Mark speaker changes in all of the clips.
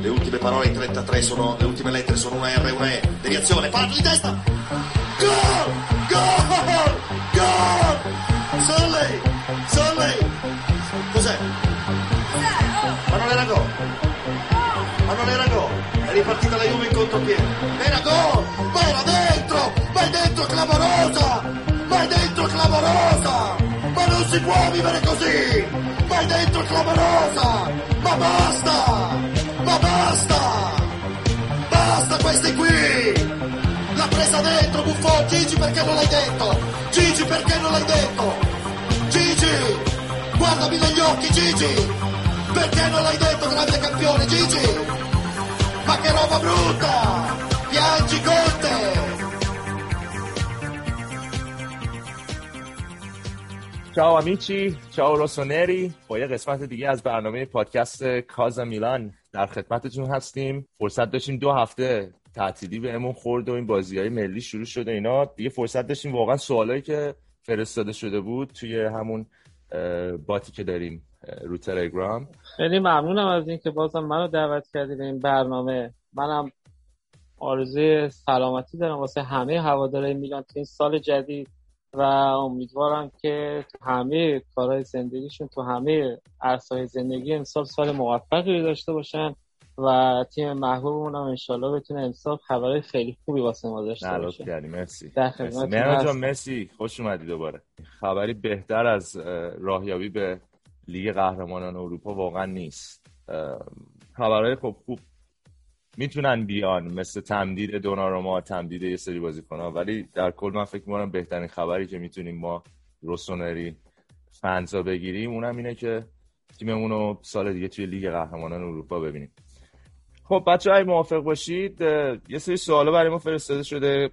Speaker 1: Le ultime parole in 33 sono, le ultime lettere sono una R e una E. Deviazione, fallo di testa! Gol! Gol! Gol! Solley! Solley! Cos'è? Ma non era gol! Ma non era gol! È ripartita la Juve in contropiede! Era gol! Ma era dentro! Ma è dentro clamorosa! Ma è dentro clamorosa! Ma non si può vivere così! È dentro clamorosa! Ma basta! Ma basta! Basta questi qui! L'ha presa dentro Buffon! Gigi perché non l'hai detto? Gigi perché non l'hai detto? Gigi! Guardami negli occhi Gigi! Perché non l'hai detto grande campione Gigi? Ma che roba brutta! Piangi Conte!
Speaker 2: Ciao amici ciao روسونری با یه قسمت دیگه از برنامه پادکست کازا میلان در خدمتتون هستیم. فرصت داشتیم دو هفته تعطیلی بهمون خورد و این بازی های ملی شروع شده اینا. دیگه فرصت داشتیم واقعا سوالایی که فرستاده شده بود توی همون باتی که داریم رو تلگرام.
Speaker 3: خیلی ممنونم از اینکه بازم منو دعوت کردی به این برنامه. منم آرزوی سلامتی دارم واسه همه هوادارهای میلان تو این سال جدید. و امیدوارم که تو همه کارهای زندگیشون تو همه عرصه‌های زندگی امسال سال موفقی رو داشته باشن و تیم محبوبمون هم انشالله بتونه امسال خبرهای خیلی خوبی واسه ما داشته باشه.
Speaker 2: کردی مرسی. مهران جان. مرسی. خوش اومدی دوباره. خبری بهتر از اه، راهیابی به لیگ قهرمانان اروپا واقعا نیست. خبرهای خب خوب می‌تونن بیان مثل تمدید دوناروما تمدید یه سری بازیکن‌ها. ولی در کل من فکر می‌کنم بهترین خبری که می‌تونیم ما روسونری فنزا بگیریم اونم اینه که تیممون رو سال دیگه توی لیگ قهرمانان اروپا ببینیم. خب بچه های موافق باشید یه سری سوالا برای ما فرستاده شده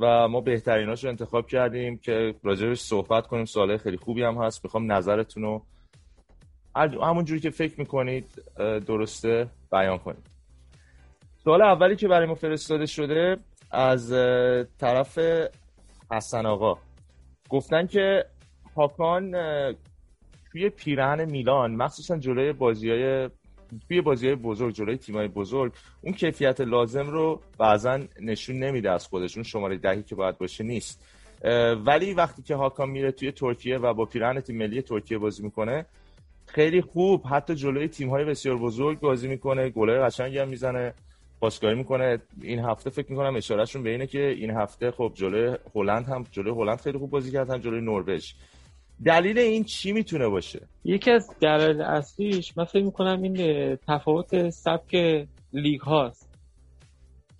Speaker 2: و ما بهتریناشو انتخاب کردیم که راجبش صحبت کنیم. سوالای خیلی خوبی هم هست. می‌خوام نظرتون رو همون جوری که فکر می‌کنید درسته بیان کنید سوال اولی که برای ما فرستاده شده از طرف حسن آقا. گفتن که هاکان توی پیرهن میلان مخصوصا جلوی بازی های توی بازی های بزرگ جلوی تیم های بزرگ اون کیفیت لازم رو بعضا نشون نمیده از خودش اون شماره دهی که باید باشه نیست. ولی وقتی که هاکان میره توی ترکیه و با پیرهن تیم ملی ترکیه بازی می‌کنه خیلی خوب حتی جلوی تیم های بسیار بزرگ بازی می‌کنه گلای قشنگی هم می‌زنه. پاسکاری می‌کنه. این هفته فکر می‌کنم اشارهشون به اینه که این هفته خب جلوی هلند هم جلوی هلند خیلی خوب بازی کرد هم جلوی نروژ. دلیل این چی می‌تونه باشه؟
Speaker 3: یکی از دلایل اصلیش من فکر می‌کنم این تفاوت سبک لیگ هاست.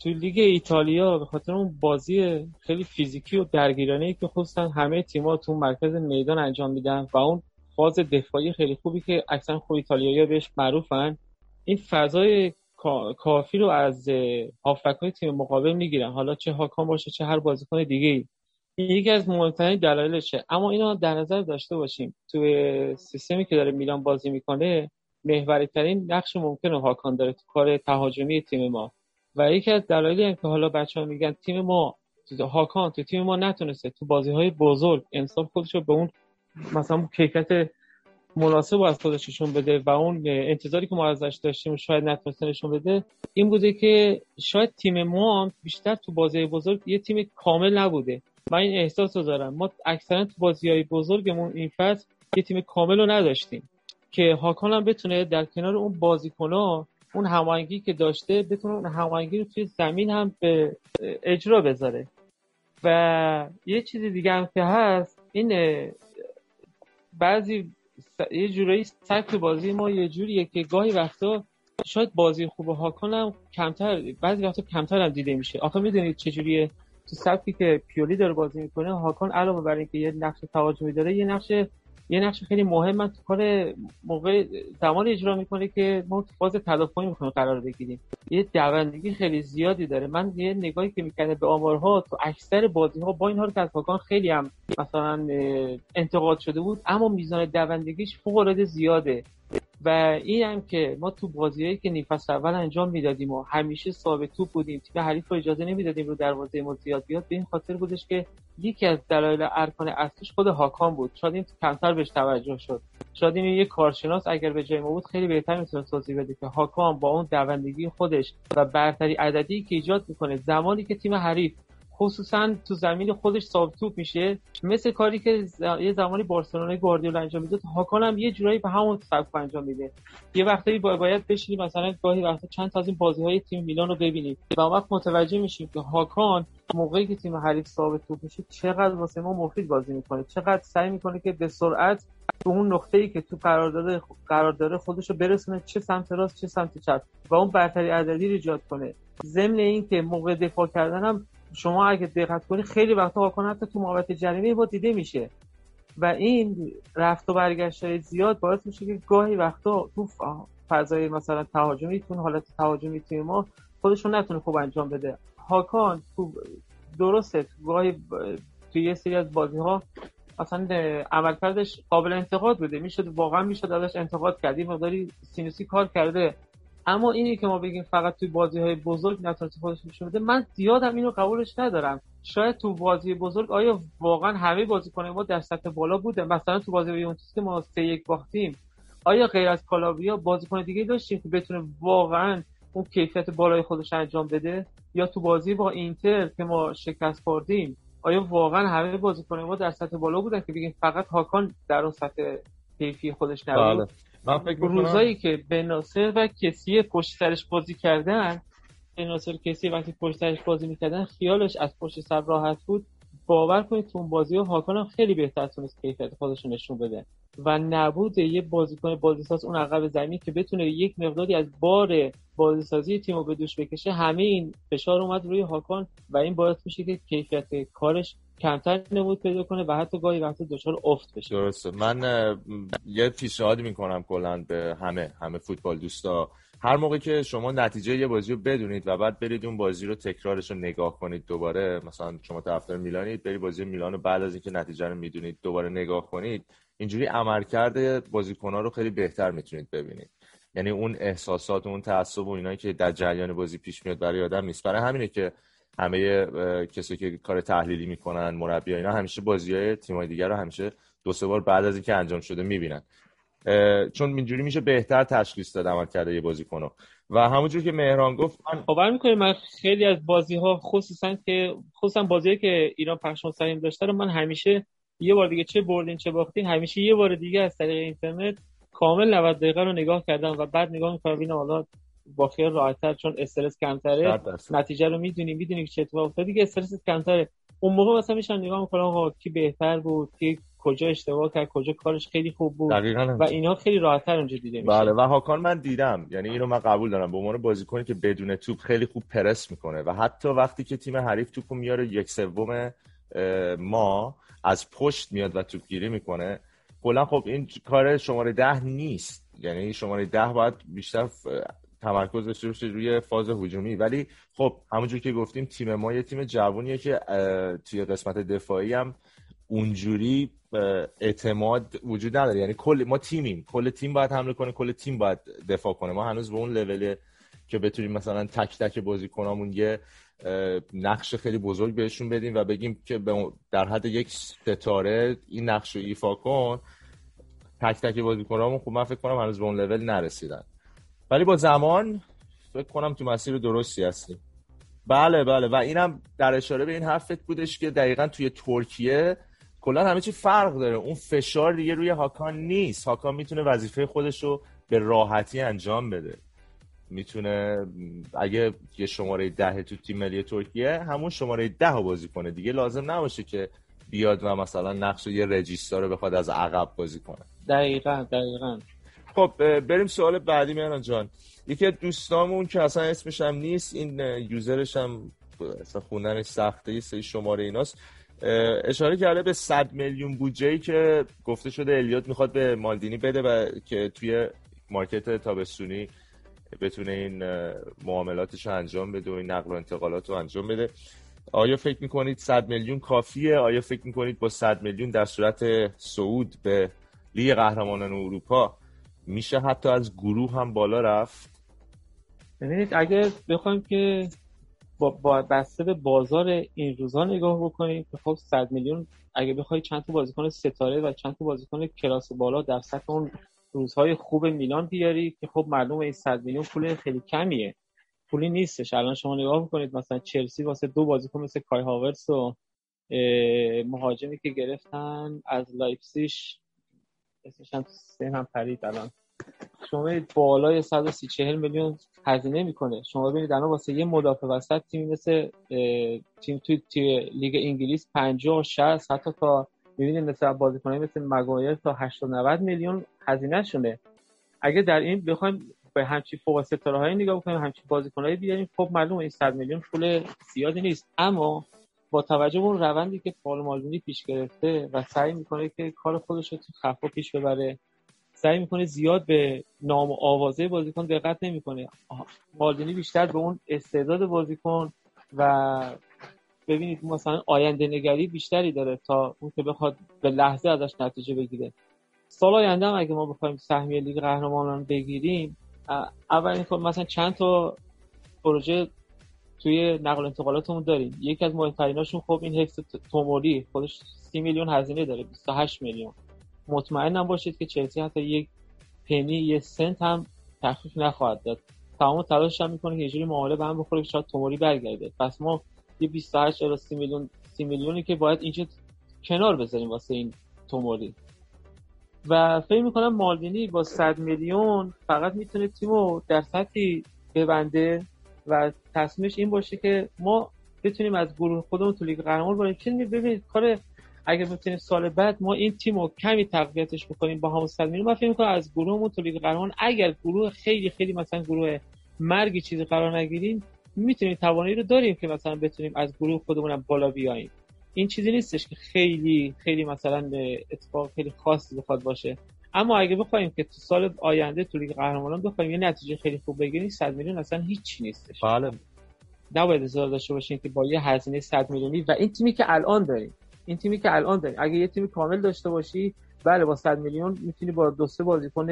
Speaker 3: تو لیگ ایتالیا به خاطر اون بازی خیلی فیزیکی و درگیرانه که خصوصا همه تیم‌ها تو مرکز میدان انجام میدن و اون فاز دفاعی خیلی خوبی که اکثرا خب ایتالیایی‌ها بهش معروفن این فضای کافی رو از هافبک های تیم مقابل می‌گیرن. حالا چه هاکان باشه چه هر بازیکن دیگه ای یکی از مهمترین دلایلشه. اما اینو در نظر داشته باشیم. توی سیستمی که داره میلان بازی می‌کنه محوری ترین نقش ممکن رو هاکان داره تو کار تهاجمی تیم ما. و یکی از دلایلی هم که حالا بچه ها میگن تیم ما تو- هاکان تو تیم ما نتونسته تو بازی های بزرگ امسال خودش رو به اون مثلا کیفیت مناسب از خودش نشون بده و اون انتظاری که ما ازش داشتیم شاید نتونسته نشون بده این بوده که شاید تیم ما هم بیشتر تو بازی بزرگ یه تیم کامل نبوده. من این احساس رو دارم. ما اکثرا تو بازی های بزرگمون این فصل یه تیم کامل رو نداشتیم که هاکان هم بتونه در کنار اون بازیکن‌ها اون هماهنگی که داشته بتونه اون هماهنگی رو توی زمین هم به اجرا بذاره. و یه چیز دیگه هم که هست این بعضی یه جورایی سبک بازی ما یه جوریه که گاهی وقتا شاید بازی خوب هاکان هم کمتر بعضی وقتا کمتر هم دیده میشه. آخه می‌دونید چجوریه تو سبکی که پیولی داره بازی می‌کنه هاکان علاوه بر اینکه یه نقش تهاجمی داره یه نقش یه نقش خیلی مهم تو کار موقع زمان اجرا می‌کنه که ما تو فاز تدافعی می‌خوایم قرار بگیریم. یه دوندگی خیلی زیادی داره. من یه نگاهی که می‌کنه به آمارها تو اکثر بازی ها با این حال که از هاکان خیلی هم مثلا انتقاد شده بود اما میزان دوندگیش فوق العاده زیاده. و این هم که ما تو بازیهایی که نیم فصل اول انجام می‌دادیم و همیشه ثابت توپ بودیم تیم حریف رو اجازه نمی‌دادیم رو دروازه ما زیاد بیاد به این خاطر بودش که یکی از دلایل ارکان اصلیش خود هاکان بود. شاید این کمتر بهش توجه شد. شاید این یک کارشناس اگر به جای ما بود خیلی بهتر می‌تونه توضیح بده که هاکان با اون دوندگی خودش و برتری عددی که ایجاد می‌کنه زمانی که تیم حریف خصوصا تو زمین خودش صاحب توپ میشه. مثل کاری که یه زمانی بارسلونا گواردیولا انجام می‌داد هاکان هم یه جورایی به همون سبک انجام میده. یه وقتی باید بشینیم مثلا گاهی وقتا چند تا از این بازی های تیم میلان رو ببینیم. و وقت متوجه میشیم که هاکان موقعی که تیم حریف ثابت توپ میشه چقدر واسه ما مفید بازی می‌کنه. چقدر سعی می‌کنه که به سرعت به اون نقطه ای که تو قرار داره قرار داره خودش رو برسونه چه سمت راست چه سمت چپ. و اون برتری عددی رو ایجاد کنه. ضمن اینکه موقع دفاع کردن هم شما اگه دقت کنید خیلی وقتا هاکان حتی تو محوطه جریمه با دیده میشه. و این رفت و برگشت های زیاد باعث میشه که گاهی وقتا تو فضای مثلا تهاجمی تو حالت تهاجمی تیم ما خودشون نتونه خوب انجام بده. هاکان تو درسته گاهی توی یه سری از بازی ها اصلا عملکردش قابل انتقاد بوده. می‌شد واقعا می‌شد ازش انتقاد کرد. مقداری سینوسی کار کرده. اما اینی که ما بگیم فقط توی بازی های بزرگ نتونسته خودش نشون بده من زیادم اینو قبولش ندارم. شاید تو بازی بزرگ آیا واقعا همه بازیکن ما در سطح بالا بوده مثلا تو بازی یوونتوس که ما سه یک باختیم. آیا غیر از کالابریا بازیکن دیگه داشتیم که بتونه واقعا اون کیفیت بالای خودش انجام بده؟ یا تو بازی با اینتر که ما شکست خوردیم آیا واقعا همه بازیکن ما در سطح بالا بودن که بگیم فقط هاکان در اون سطح کیفی خودش نبود؟ بله. من فکر روزایی که بناصر و کسی پشت سرش بازی کردن بناصر کسی وقتی پشت سرش بازی می‌کردن خیالش از پشت سر راحت بود. باور کنید تو اون بازی ها هاکان هم خیلی بهتر تونست کیفیت خودش نشون بده. و نبود یه بازیکن بازیساز اون عقب زمین که بتونه یک مقداری از بار بازیسازی تیم رو به دوش بکشه همه این فشار اومد روی هاکان و این باعث میشه که کیفیت کارش کمتر نمود پیدا کنه و حتی گاهی وقتا دچار افت بشه.
Speaker 2: درسته. من یه پیشنهادی می‌کنم کلا به همه همه فوتبال دوستا. هر موقع که شما نتیجه یه بازی رو بدونید و بعد برید اون بازی رو تکرارش رو نگاه کنید دوباره مثلا شما طرفدار میلانید بری بازی میلان رو بعد از اینکه نتیجه رو می‌دونید دوباره نگاه کنید اینجوری عملکرد بازیکن‌ها رو خیلی بهتر می‌تونید ببینید. یعنی اون احساسات و اون تعصب و اینایی که در جریان بازی پیش میاد برای آدم نیست. برای همینه که همه کسی که کار تحلیلی می‌کنن مربی اینا همیشه بازی های تیمای دیگر رو همیشه دو سه بار بعد از اینکه انجام شده می‌بینن. چون اینجوری میشه بهتر تشخیص داد عمل کرده یه بازیکنو. و همونجور که مهران گفت
Speaker 3: من باور می‌کنم من خیلی از بازی ها خصوصا که خصوصا بازی که ایران پخش مستقیم داشته رو من همیشه یه بار دیگه چه بردین چه باختین همیشه یه بار دیگه از طریق اینترنت کامل 90 دقیقه رو نگاه کردم و بعد نگاه می‌کنم ببینم حالا با خیال راحتتر چون استرس کمتره نتیجه رو می‌دونی می‌دونی که چه اتفاق افتاد دیگه استرس کمتره. اون موقع مثلا میشن نگاه می‌کنم آقا کی بهتر بود کی کجا اشتباه کرد کجا کارش خیلی خوب بود. و اینا خیلی راحتتر اونجا دیده میشه
Speaker 2: بله و هاکان من دیدم. یعنی اینو من قبول دارم. به عنوان بازیکنی که بدون توپ خیلی خوب پرس می‌کنه. و حتی وقتی که تیم حریف توپو میاره یک سوم ما از پشت میاد و توپگیری می‌کنه. کلا خب این کار شماره ده نیست. یعنی شماره ده باید بیشتر تمرکز داشته باشه روی فاز هجومی. ولی خب همونجور که گفتیم تیم ما یه تیم جوونیه که توی قسمت دفاعی هم اونجوری اعتماد وجود نداره. یعنی کل ما تیمیم. کل تیم باید حمله کنه کل تیم باید دفاع کنه. ما هنوز به اون لول که بتونیم مثلا تک تک بازیکنامون یه نقش خیلی بزرگ بهشون بدیم و بگیم که در حد یک ستاره این نقش رو ایفا کن. تک تک بازیکنامون خب من فکر کنم هنوز به اون لول نرسیدن. ولی با زمان فکر کنم تو مسیر درستی هستیم. بله بله. و اینم در اشاره به این حرفت بودش که دقیقا توی ترکیه کلا همه چی فرق داره. اون فشار دیگه روی هاکان نیست. هاکان می‌تونه وظیفه خودش رو به راحتی انجام بده. می‌تونه اگه یه شماره ده تو تیم ملی ترکیه همون شماره ده رو بازی کنه. دیگه لازم نباشه که بیاد و مثلا نقش یه رجیستار رو بخواد از عقب بازی کنه.
Speaker 3: دقیقا دقیقا.
Speaker 2: خب بریم سوال بعدی میران جان. یکی از دوستامون که اصلا اسمش هم نیست این یوزرش هم اصلا خوندنش سخته ای سه شماره ایناست. اشاره کرده به 100 میلیون بودجه ای که گفته شده الیوت می‌خواد به مالدینی بده و که توی مارکت تابستونی بتونه این معاملاتش رو انجام بده و این نقل و انتقالات رو انجام بده. آیا فکر می‌کنید 100 میلیون کافیه؟ آیا فکر می‌کنید با 100 میلیون در صورت صعود به لیگ قهرمانان اروپا میشه حتی از گروه هم بالا رفت؟
Speaker 3: ببینید اگه بخوایم که با, با بسته به بازار این روزها نگاه که خب 100 میلیون اگه بخوای چند تا بازیکن ستاره و چند تا بازیکن کلاس بالا در سطح اون روزهای خوب میلان بیاری که خب معلومه این 100 میلیون پول خیلی کمیه. پولی نیستش. الان شما نگاه بکنید مثلا چلسی واسه دو بازیکن مثل کای هاورس و مهاجمی که گرفتن از لایپزیش اسمش هم هم پرید الان. شما بالای 130 40 میلیون هزینه می‌کنه. شما ببینید الان واسه یه مدافع وسط تیم مثل تیم توی, توی لیگ انگلیس 50 60 حتی تا می‌بینید مثل بازیکنای مثل مگوایر تا 80 90 میلیون هزینه شونه. اگه در این بخوایم به همچی فوق ستاره های نگاه بکنیم همچی بازیکنایی بیاریم خب معلومه این 100 میلیون پول زیادی نیست. اما با توجه به اون روندی که پال مالدینی پیش گرفته و سعی می‌کنه که کار خودش رو خفا پیش ببره سعی می‌کنه زیاد به نام و آوازه بازیکن دقت نمی‌کنه. مالدینی بیشتر به اون استعداد بازیکن و ببینید مثلا آینده نگری بیشتری داره تا اون که بخواد به لحظه ازش نتیجه بگیره. سال آینده هم اگه ما بخوایم سهمیه لیگ قهرمانان بگیریم اولین مثلا چند تا پروژه توی نقل انتقالاتمون داریم. یکی از مهمتریناشون خب این حفظ توموری. خودش 30 میلیون هزینه داره 28 میلیون. مطمئنم باشید که چلسی حتی یک پنی یه سنت هم تخفیف نخواهد داد. تمام تلاشش هم می‌کنه که یه جوری معامله به هم بخوره که شاید توموری برگرده. پس ما یه 28 الی 30 میلیون 30 میلیونی که باید اینجا کنار بذاریم واسه این توموری. و فکر می‌کنم مالدینی با 100 میلیون فقط می‌تونه تیمو در سطحی ببنده. و تصمیمش این باشه که ما بتونیم از گروه خودمون تو لیگ قهرمان بریم چون ببینید کار اگر بتونیم سال بعد ما این تیم رو کمی تقویتش بکنیم با همون 100 میلیون من فکر می‌کنم از گروهمون تو لیگ قهرمان اگر گروه خیلی خیلی مثلا گروه مرگی چیزی قرار نگیریم می‌تونیم توانایی رو داریم که مثلا بتونیم از گروه خودمون بالا بیاییم. این چیزی نیستش که خیلی خیلی مثلا اتفاق خیلی خاصی بخواد باشه. اما اگه بخوایم که تو سال آینده تو لیگ قهرمانان بخوایم یه نتیجه خیلی خوب بگیریم 100 میلیون اصلا هیچ نیستش.
Speaker 2: بله.
Speaker 3: نباید انتظار داشته باشیم که با یه هزینه 100 میلیونی و این تیمی که الان داریم این تیمی که الان داریم اگه یه تیم کامل داشته باشی بله با 100 میلیون می‌تونی با دو سه بازیکن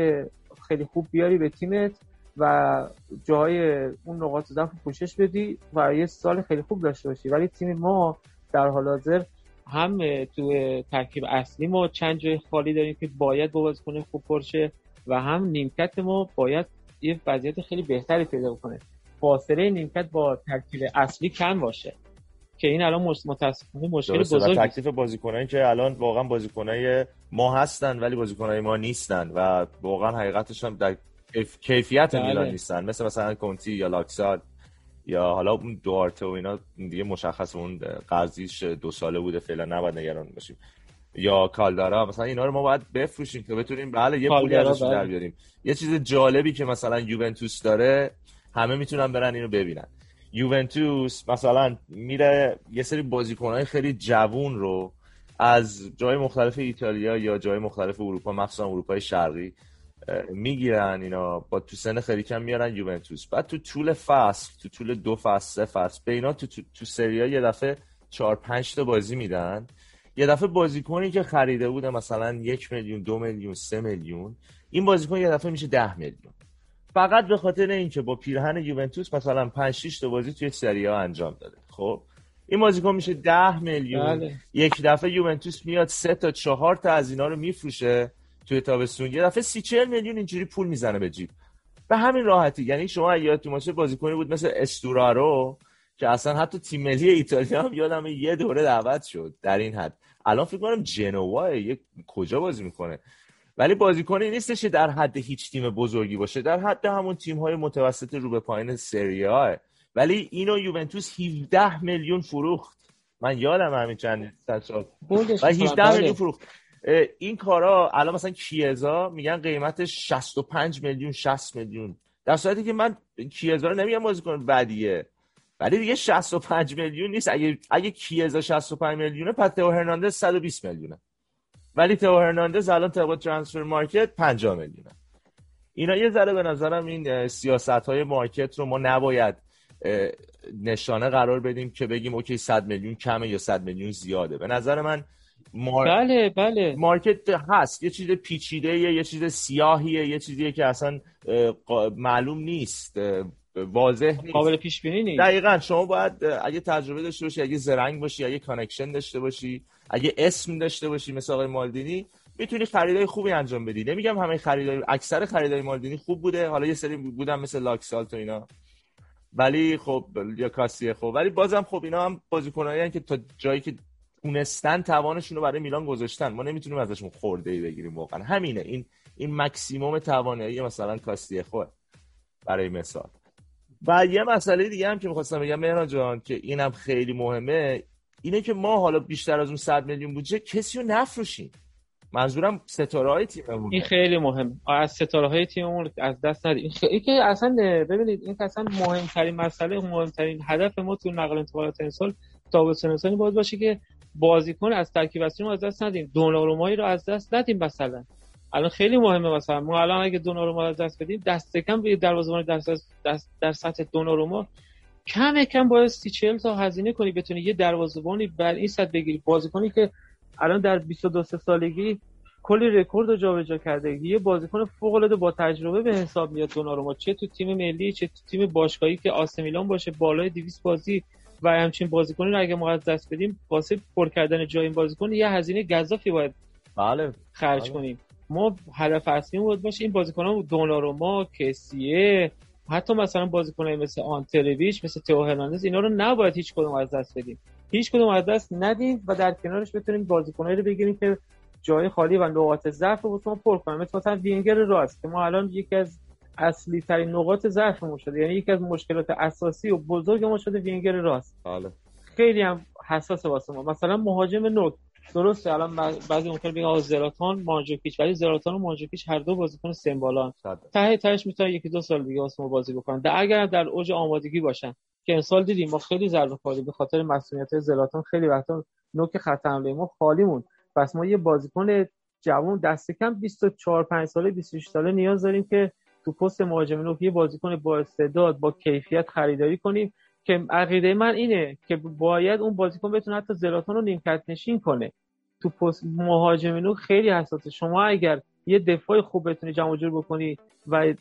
Speaker 3: خیلی خوب بیاری به تیمت و جاهای اون نقاط ضعف پوشش بدی و یه سال خیلی خوب داشته باشی. ولی تیم ما در حال حاضر هم تو ترکیب اصلی ما چند جای خالی داریم که باید با کنه خوب پرشه و هم نیمکت ما باید یه وضعیت خیلی بهتری پیدا کنه فاصله نیمکت با ترکیب اصلی کم باشه. که این الان متاسفانه مشکل بزرگی
Speaker 2: تکلیف بازیکنایی که الان واقعا بازیکنای ما هستن ولی بازیکنای ما نیستن و واقعا حقیقتش هم در کیفیت بله. میلان نیستن. مثل مثلا کنتی یا لاکسال. یا حالا اون دوارته و اینا دیگه مشخص اون قرضیش دو ساله بوده فعلا نباید نگران باشیم. یا کالدارا مثلا اینا رو ما باید بفروشیم که بتونیم بله یه پولی ازش در بله. بیاریم. یه چیز جالبی که مثلا یوونتوس داره همه می‌تونن برن اینو ببینن. یوونتوس مثلا میره یه سری بازیکنهای خیلی جوون رو از جای مختلف ایتالیا یا جای مختلف اروپا مخصوصا اروپای شرقی می‌گیرن اینا با تو سن خیلی کم میارن یوونتوس. بعد تو طول فصل تو طول دو فصل سه فصل به اینا تو, تو, تو سریا یه دفعه چهار پنج تا بازی میدن. یه دفعه بازیکنی که خریده بوده مثلا یک میلیون دو میلیون سه میلیون این بازیکن یه دفعه میشه ده میلیون. فقط به خاطر اینکه با پیرهن یوونتوس مثلا 5 6 تا بازی توی سری ها انجام داده. خب؟ این بازیکن میشه 10 میلیون. بله. یک دفعه یوونتوس میاد سه تا چهار تا از اینا رو میفروشه. توی تابستون یه دفعه 30 40 میلیون اینجوری پول می‌زنه به جیب. به همین راحتی. یعنی شما یادتون باشه بازیکنی بود مثل استورارو که اصلا حتی تیم ملی ایتالیا هم یادم یه دوره دعوت شد در این حد. الان فکر کنم جنوا یک کجا بازی می‌کنه. ولی بازیکنی نیستش در حد هیچ تیم بزرگی باشه. در حد همون تیم های متوسط رو به پایین سری ها ولی اینو یوونتوس 17 میلیون فروخت. من یادم همین چند سال. و 18 میلیون فروخت. این کارا الان مثلا کیزا میگن قیمتش 65 میلیون 60 میلیون. در صورتی که من کیزا رو نمیگم بازیکن بدیه. ولی دیگه 65 میلیون نیست. اگه اگه کیزا 65 میلیونه پس تو هرناندز 120 میلیونه. ولی تو هرناندز الان طبق ترانسفر مارکت 50 میلیونه. اینا یه ذره به نظرم این سیاست های مارکت رو ما نباید نشانه قرار بدیم که بگیم okay 100 میلیون کمه یا 100 میلیون زیاده. به نظر من
Speaker 3: مار... بله بله.
Speaker 2: market هست. یه چیز پیچیده یه چیز سیاهیه یه چیزیه که اصلا معلوم نیست. واضح نیست.
Speaker 3: قابل پیش بینی نیست.
Speaker 2: دقیقا شما باید اگه تجربه داشته باشی اگه زرنگ باشی اگه connection داشته باشی اگه اسم داشته باشی مثل آقای مالدینی می‌تونی خریدای خوبی انجام بدی. نمیگم همه خریدای اکثر خریدای مالدینی خوب بوده. حالا یه سری بودن مثل لاکسالت و اینا. ولی خب یا کاسیه خب. ولی بازم خب اینا هم بازیکنایی که تا جایی که تونستن توانشون رو برای میلان گذاشتن. ما نمی‌تونیم ازشون خورده ای بگیریم واقعا. همینه. این این مکسیموم توانایی مثلا کاستیه خود برای مثال. و یه مسئله دیگه هم که می‌خواستم بگم مهران جان که اینم خیلی مهمه اینه که ما حالا بیشتر از اون 100 میلیون بودجه کسی رو نفروشیم. منظورم ستاره های تیممون
Speaker 3: این خیلی مهم. از ستاره های تیممون از دست ندید این که اصلا ببینید این که اصلا مهمترین مسئله مهمترین هدف ما تو نقل انتقالات این سال تابستون انسانی باید باشه که بازیکن از ترکیب اصلی از دست ندیم. دونارومایی رو از دست ندیم مثلا. الان خیلی مهمه مثلا. ما الان اگه دوناروما از دست بدیم دست کم به دروازه‌بان در دست در سطح دوناروما کم کم باید سی چهل تا هزینه کنی بتونی یه دروازه‌بانی بر این سطح بگیری. بازیکنی که الان در 22 سالگی کلی رکورد رو جابجا کرده. یه بازیکن فوق العاده با تجربه به حساب میاد دوناروما. چه تو تیم ملی چه تو تیم باشگاهی که آسمیلان باشه بالای 200 بازی و همچین بازیکنی رو اگه ما از دست بدیم واسه پر کردن جای این بازیکن یه هزینه گزافی باید
Speaker 2: بله.
Speaker 3: خرج
Speaker 2: بله.
Speaker 3: کنیم. ما هدف اصلی بود باشه این بازیکنان دوناروما کسیه حتی مثلا بازیکنای مثل آنترویچ مثل تئو هرناندز اینا رو نباید هیچ کدوم از دست بدیم. هیچ کدوم از دست ندیم و در کنارش بتونیم بازیکنایی رو بگیریم که جای خالی و نقاط ضعف رو ما پر کنیم مثلا وینگر راست که ما الان یکی از اصلی ترین نقاط ضعفمون شده. یعنی یکی از مشکلات اساسی و بزرگ ما شده وینگر راست.
Speaker 2: بله.
Speaker 3: خیلی هم حساس واسه ما. مثلا مهاجم نوک. درسته الان بعضی ممکن بگن زلاتان مانجوکیچ ولی زلاتان و مانجوکیچ هر دو بازیکن سمبالان ته تهش می‌تونن یکی دو سال دیگه واسه ما بازی بکنن در اگر در اوج آمادگی باشن که امسال دیدیم ما خیلی ضربه خوردیم به خاطر مسئولیت زلاتان خیلی وقتا نوک خط حمله ما خالی موند. پس ما یه بازیکن جوان دست کم 24 5 ساله 26 ساله نیاز داریم که تو پست مهاجم نوک یه بازیکن با استعداد با کیفیت خریداری کنیم که عقیده من اینه که باید اون بازیکن بتونه حتی زلاتان رو نیمکت نشین کنه. تو پست مهاجم نوک خیلی حساسه. شما اگر یه دفاع خوب بتونی جمع جور بکنی و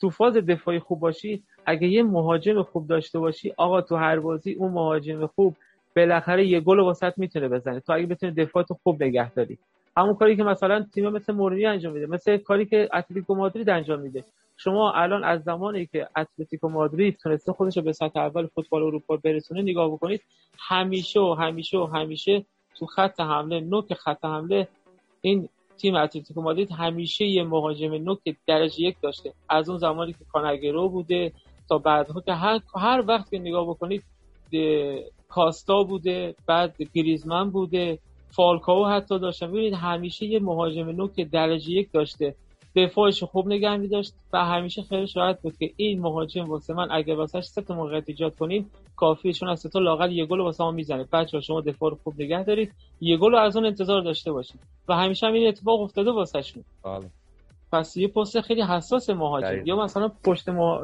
Speaker 3: تو فاز دفاعی خوب باشی اگه یه مهاجم خوب داشته باشی آقا تو هر بازی اون مهاجم خوب بالاخره یه گل واسط می‌تونه بزنه. تو اگه بتونی دفاعتو خوب نگه داری. همون کاری که مثلا تیم مثل مورینیو انجام میده مثل کاری که اتلتیکو مادرید انجام میده. شما الان از زمانی که اتلتیکو مادرید تونسته خودش رو به سطح اول فوتبال اروپا برسونه نگاه بکنید همیشه و همیشه و همیشه تو خط حمله نوک خط حمله این تیم اتلتیکو مادرید همیشه یه مهاجم نوک درجه یک داشته. از اون زمانی که کاناگرو بوده تا بعدها که هر, هر وقت که نگاه بکنید کاستا بوده بعد گریزمن بوده فالکاو حتی داشتن ببینید همیشه یه مهاجم نوک درجه یک داشته دفاعش خوب نگه می داشت و همیشه خیلی راحت بود که این مهاجم واسه من اگه واسه سه تا موقعیت ایجاد کنیم کافیه چون از تا لاقل یه گل واسه ما می‌زنه. بچه‌ها شما دفاع رو خوب نگه دارید. یه گل از اون انتظار داشته باشید و همیشه هم این اتفاق افتاده واسهشون.
Speaker 2: بله.
Speaker 3: پس یه پست خیلی حساس مهاجم. یا مثلا پشت ما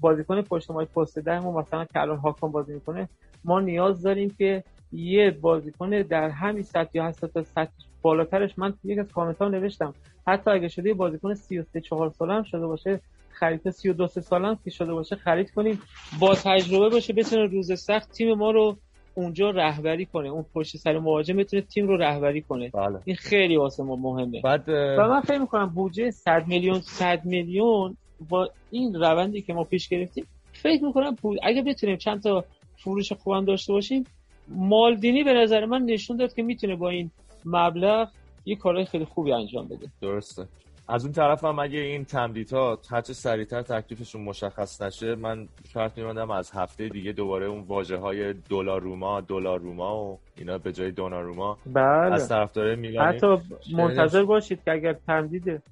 Speaker 3: بازیکن پشت ما پست ده ما مثلا که الان هاکان بازی می‌کنه ما نیاز داریم که یه بازیکن در همین سطح یا حتی تا سطح بالاترش من یک از کامنت ها نوشتم. حتی اگه شده یه بازیکن 33 4 ساله هم شده باشه خرید 32 ساله هم که شده باشه خرید کنیم. با تجربه باشه بتونه روز سخت تیم ما رو اونجا رهبری کنه. اون پشت سر مهاجم بتونه تیم رو رهبری کنه.
Speaker 2: بله.
Speaker 3: این خیلی واسه ما مهمه.
Speaker 2: بعد
Speaker 3: و من فکر می‌کنم بودجه 100 میلیون 100 میلیون با این روندی که ما پیش گرفتیم فکر می‌کنم اگه بتونیم چند تا فروش خوبم داشته باشیم مالدینی به نظر من نشون داد که می‌تونه با این مبلغ یه کارهای خیلی خوبی انجام بده.
Speaker 2: درسته. از اون طرف هم اگه این تمدیدها هرچه سریعتر تکلیفشون مشخص نشه من شرط میماندم از هفته دیگه دوباره اون واژه های دلار روما دلار روما و اینا به جای دوناروما
Speaker 3: بله.
Speaker 2: از طرفدار میلانی
Speaker 3: حتی منتظر باشید که اگر تمدید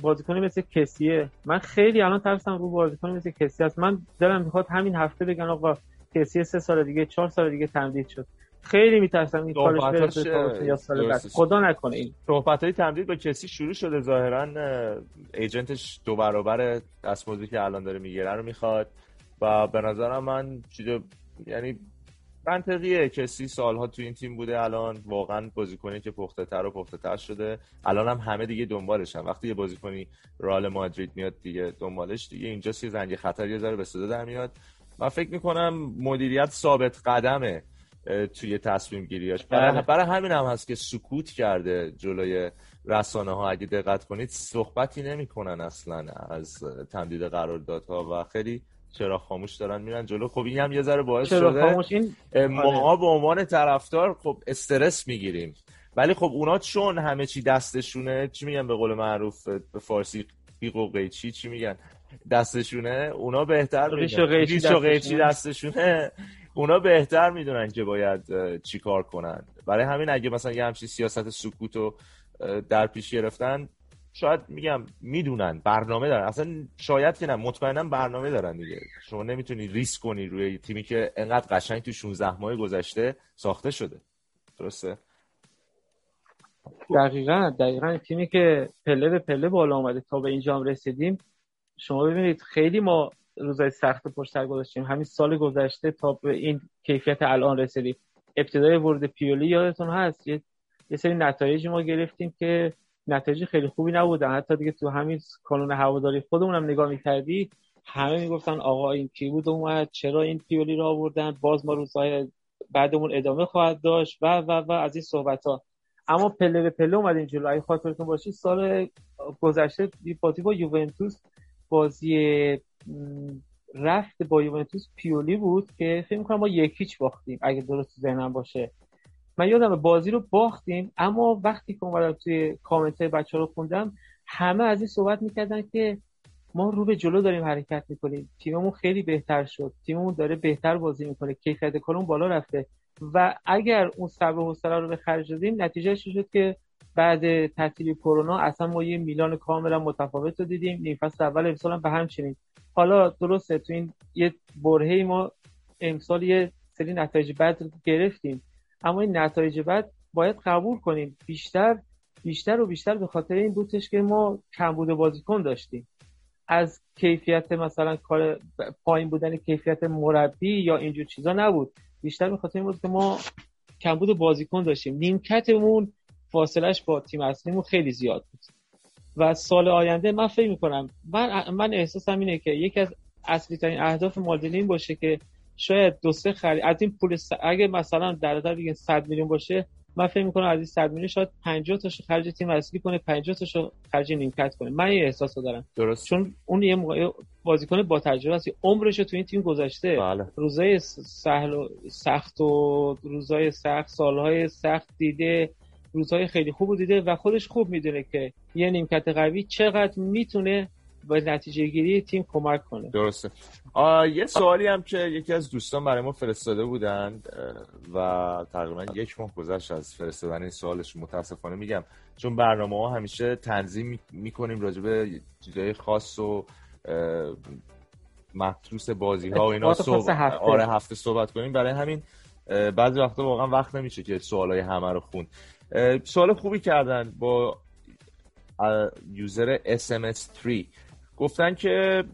Speaker 3: بازیکنی مثل کسیه. من خیلی الان ترسم رو بازیکنی مثل کسی است من دلم می‌خواد همین هفته بگن آقا کسی سه سال دیگه چهار سال دیگه تمدید شد. خیلی میترسم این کارش برسه یا سال بعد. خدا نکنه این.
Speaker 2: صحبت های تمدید با کسی شروع شده ظاهرا ایجنتش دو برابر دستمزدی که الان داره می‌گیره رو می‌خواد و به نظرم من چیز یعنی منطقیه که سی سالها تو این تیم بوده الان واقعا بازیکنی که پخته تر و پخته تر شده. الان هم همه دیگه دنبالشن وقتی یه بازیکنی رال مادرید میاد دیگه دنبالش دیگه. اینجا سی زنگ خطر یه ذره به صدا در میاد. من فکر می‌کنم مدیریت ثابت قدمه توی تصمیم گیریاش برای, بله. برای همین هم هست که سکوت کرده جلوی رسانه ها اگه دقت کنید صحبتی نمی‌کنن اصلا از تمدید قراردادها و خیلی چرا خاموش دارن میرن جلو. خب این هم یه ذره باعث شده خاموش این... ما آره. به عنوان طرفدار خب استرس می‌گیریم. ولی خب اونا چون همه چی دستشونه چی میگن به قول معروف؟ به فارسی قیق و قیچی چی میگن؟ دستشونه اونا بهتر ریش و قیچی دستشونه. اونا بهتر می‌دونن که باید چیکار کنن. برای همین اگه مثلا یه همچین سیاست سکوت رو در پیش گرفتن شاید میگم می‌دونن برنامه دارن. اصلا شاید که نه مطمئنا برنامه دارن دیگه. شما نمی‌تونی ریسک کنی روی تیمی که انقدر قشنگ تو 16 ماه گذشته ساخته شده. درسته؟
Speaker 3: دقیقا دقیقا. تیمی که پله به پله بالا اومده تا به اینجا رسیدیم شما ببینید خیلی ما روزای سخت پشت سر گذاشتیم. همین سال گذشته تا به این کیفیت الان رسیدیم. ابتدای ورود پیولی یادتون هست؟ یه, یه سری نتایج ما گرفتیم که نتایج خیلی خوبی نبودن. حتی دیگه تو همین کانون هواداری خودمونم نگاه می‌کردی همه می‌گفتن آقا این کی بود اومد؟ چرا این پیولی رو آوردن؟ باز ما روزهای بعدمون ادامه خواهد داشت و و و از این صحبت ها اما پله به پله اومد این جلو اگه خاطرتون باشید سال گذشته با یوونتوس بازی رفت با یوونتوس پیولی بود که فکر می‌کنم ما یکیچ باختیم اگه درست ذهنم باشه. من یادم بازی رو باختیم اما وقتی که اومدم توی کامنت بچه رو خوندم همه از این صحبت می‌کردن که ما رو به جلو داریم حرکت می‌کنیم. تیممون خیلی بهتر شد. تیممون داره بهتر بازی می‌کنه. کیفیت کارون بالا رفته. و اگر اون صبر و حوصله رو به خرج دادیم نتیجهش شد که بعد تعطیلی کرونا اصلا ما یه میلان کاملا متفاوت رو دیدیم. نیم فصل اول امسال هم به همچنین حالا درسته تو این یه برهه ما امسال یه سری نتایج بد گرفتیم. اما این نتایج بعد باید قبول کنیم. بیشتر بیشتر و بیشتر به خاطر این بودش که ما کمبود بازیکن داشتیم. از کیفیت مثلا کار پایین بودن کیفیت مربی یا اینجور چیزا نبود. بیشتر به خاطر این بود که ما کمبود بازیکن داشتیم. نیمکتمون فاصلش با تیم اصلیمون خیلی زیاد بود. و سال آینده من فکر می‌کنم من من احساسم اینه که یکی از اصلی ترین اهداف مالدینی این باشه که شاید دو سه خرید از این پول س... اگه مثلا در نظر بگین 100 میلیون باشه من فکر می‌کنم از این 100 میلیون شاید 50 تاشو خرج تیم اصلی کنه 50 تاشو خرج نیمکت کنه. من این احساس رو دارم.
Speaker 2: درست.
Speaker 3: چون اون یه موقع بازیکن با تجربه است عمرش تو این تیم گذشته
Speaker 2: بله.
Speaker 3: روزای سهل و سخت و روزای سخت سالهای سخت دیده. روزهای خیلی خوب دیده و خودش خوب می‌دونه که یه نیمکت قوی چقدر می‌تونه به نتیجه گیری تیم کمک کنه.
Speaker 2: درسته. یه سوالی هم که یکی از دوستان برای ما فرستاده بودند و تقریبا یک ماه گذشت از فرستادن این سوالش متاسفانه میگم. چون برنامه ها همیشه تنظیم می‌کنیم راجع به چیزهای خاص و محتروس بازی ها و اینا صحبت هفته. آره هفته صحبت کنیم. برای همین بعضی وقتا واقعا وقت نمیشه که سوالای همه رو خون سوال خوبی کردن با یوزر SMS3 گفتن که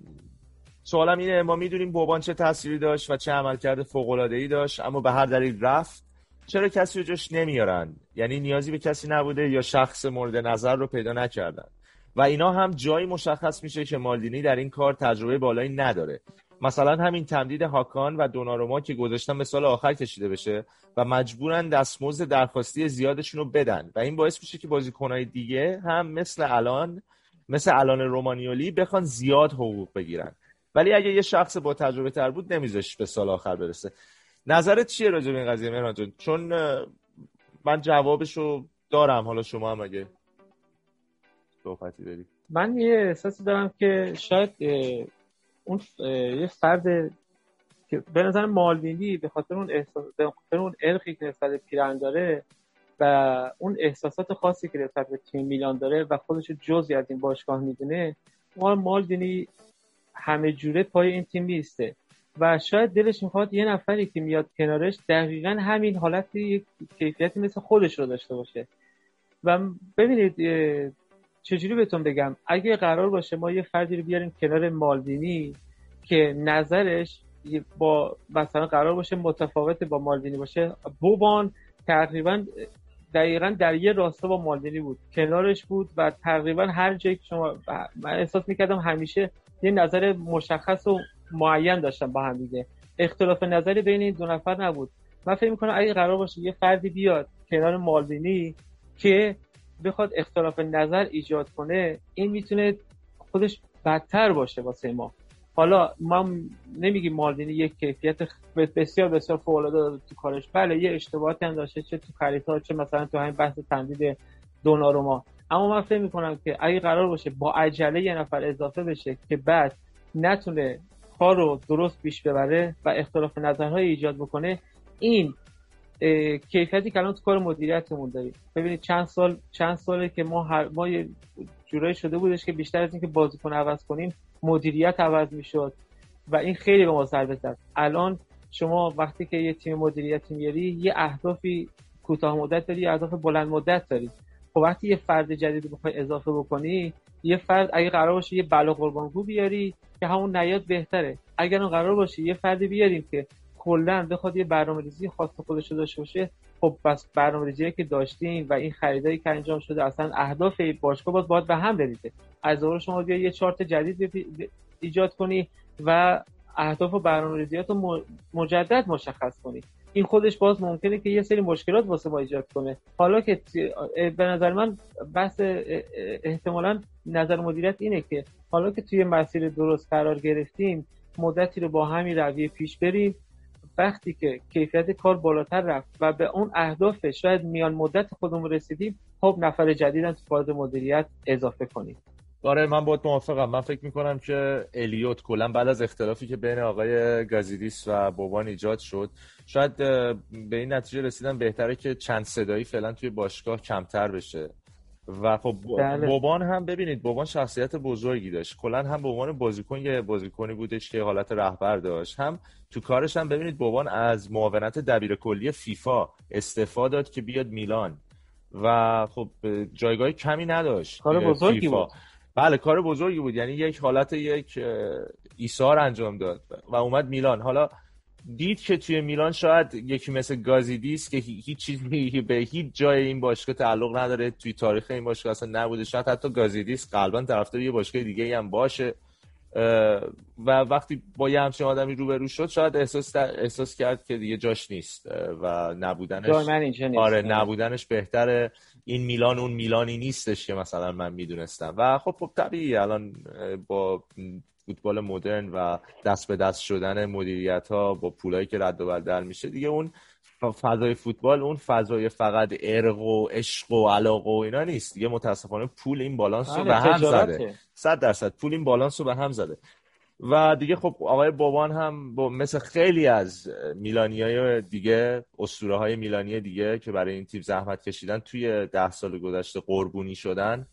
Speaker 2: سوالم اینه ما می‌دونیم بوبان چه تأثیری داشت و چه عملکرد فوق ای داشت اما به هر دلیل رفت. چرا کسی رو جاش نمیارن؟ یعنی نیازی به کسی نبوده یا شخص مورد نظر رو پیدا نکردن؟ و اینا هم جایی مشخص میشه که مالدینی در این کار تجربه بالایی نداره. مثلا همین تمدید هاکان و دوناروما که گذاشتن به سال آخر کشیده بشه و مجبورن دستمزد درخواستی زیادشون رو بدن. و این باعث میشه که بازیکنهای دیگه هم مثل الان مثل الان رومانیولی بخوان زیاد حقوق بگیرن. ولی اگه یه شخص با تجربه تر بود نمیذاش به سال آخر برسه. نظرت چیه راجع به این قضیه مهران جان؟ چون من جوابشو دارم حالا شما هم اگه صحبتی داری.
Speaker 3: من یه احساسی دارم که شاید اون یه فرد که به نظر مالدینی به خاطر اون احساس به خاطر اون ارقی که نسبت پیرن داره و اون احساسات خاصی که نسبت به تیم میلان داره و خودش جزی از این باشگاه می‌دونه ما مالدینی همه جوره پای این تیم نیسته و شاید دلش می‌خواد یه نفری که میاد کنارش دقیقا همین حالت یک کیفیتی مثل خودش رو داشته باشه. و ببینید چجوری بهتون بگم؟ اگه قرار باشه ما یه فردی رو بیاریم کنار مالدینی که نظرش با مثلا قرار باشه متفاوت با مالدینی باشه بوبان تقریبا دقیقا در یه راستا با مالدینی بود کنارش بود و تقریبا هر جایی که شما من احساس می‌کردم همیشه یه نظر مشخص و معین داشتم با هم دیگه. اختلاف نظری بین این دو نفر نبود. من فکر می‌کنم اگه قرار باشه یه فردی بیاد کنار مالدینی که بخواد اختلاف نظر ایجاد کنه این می‌تونه خودش بدتر باشه واسه ما. حالا ما نمیگیم مالدینی یک کیفیت بسیار بسیار فوق داره تو کارش. بله یه اشتباهاتی هم داشته چه تو خریدها چه مثلا تو همین بحث تمدید دوناروما. اما من فکر می‌کنم که اگه قرار باشه با عجله یه نفر اضافه بشه که بعد نتونه کار درست پیش ببره و اختلاف نظرهای ایجاد بکنه این کیفیتی که الان تو کار مدیریتمون داریم. ببینید چند سال چند ساله که ما هر ما یه جورایی شده بودش که بیشتر از اینکه بازیکن عوض کنیم مدیریت عوض می‌شد و این خیلی به ما ضربه زد. الان شما وقتی که یه تیم مدیریتی میاری یه اهدافی کوتاه مدت داری یه اهداف بلند مدت داری. خب وقتی یه فرد جدید بخوای اضافه بکنی یه فرد اگه قرار باشه یه بلا قربانگو بیاری که همون نیاد بهتره. اگر قرار باشه یه فردی بیاریم که کلا بخواد یه برنامه‌ریزی خاص خودش داشته باشه خب بس برنامه‌ریزی که داشتیم و این خریدایی که انجام شده اصلا اهداف باشگاه باید باید به هم بریزه. از اول شما بیا یه چارت جدید ایجاد کنی و اهداف و برنامه‌ریزیات رو مجدد مشخص کنی. این خودش باز ممکنه که یه سری مشکلات واسه ما ایجاد کنه. حالا که به نظر من بحث احتمالا نظر مدیریت اینه که حالا که توی مسیر درست قرار گرفتیم مدتی رو با همین رویه پیش بریم. وقتی که کیفیت کار بالاتر رفت و به اون اهداف شاید میان مدت خودمون رسیدیم خب نفر جدید تو فاز مدیریت اضافه کنیم.
Speaker 2: آره من باید موافقم. من فکر می‌کنم که الیوت کلا بعد از اختلافی که بین آقای گازیدیس و بوبان ایجاد شد شاید به این نتیجه رسیدن بهتره که چند صدایی فعلا توی باشگاه کمتر بشه. و خب بله. بوبان هم ببینید بوبان شخصیت بزرگی داشت. کلا هم به عنوان بازیکن یه بازیکنی بودش که حالت رهبر داشت. هم تو کارش هم ببینید بوبان از معاونت دبیر کلی فیفا استفاده داد که بیاد میلان. و خب جایگاه کمی نداشت
Speaker 3: کار بزرگی بود.
Speaker 2: بله کار بزرگی بود. یعنی یک حالت یک ایثار انجام داد و اومد میلان. حالا دید که توی میلان شاید یکی مثل گازیدیس که هیچ چیزی به هیچ جای این باشگاه تعلق نداره. توی تاریخ این باشگاه اصلا نبوده. شاید حتی گازیدیس قلبا طرفدار یه باشگاه دیگه هم باشه. و وقتی با یه همچین آدمی روبرو شد شاید احساس, احساس کرد که دیگه جاش نیست. و نبودنش آره نبودنش بهتره. این میلان اون میلانی نیستش که مثلا من می‌دونستم. و خب خب طبیعی الان با فوتبال مدرن و دست به دست شدن مدیریت ها با پولایی که رد و بدل میشه. دیگه اون فضای فوتبال اون فضای فقط ارق و عشق و علاقه و اینا نیست. دیگه متاسفانه پول این بالانس رو بله، به هم زده. صد درصد پول این بالانس رو به هم زده. و دیگه خب آقای بابان هم با مثل خیلی از میلانی های دیگه اسطوره های میلانی دیگه که برای این تیم زحمت کشیدن توی ده سال گذشته قربونی شدن.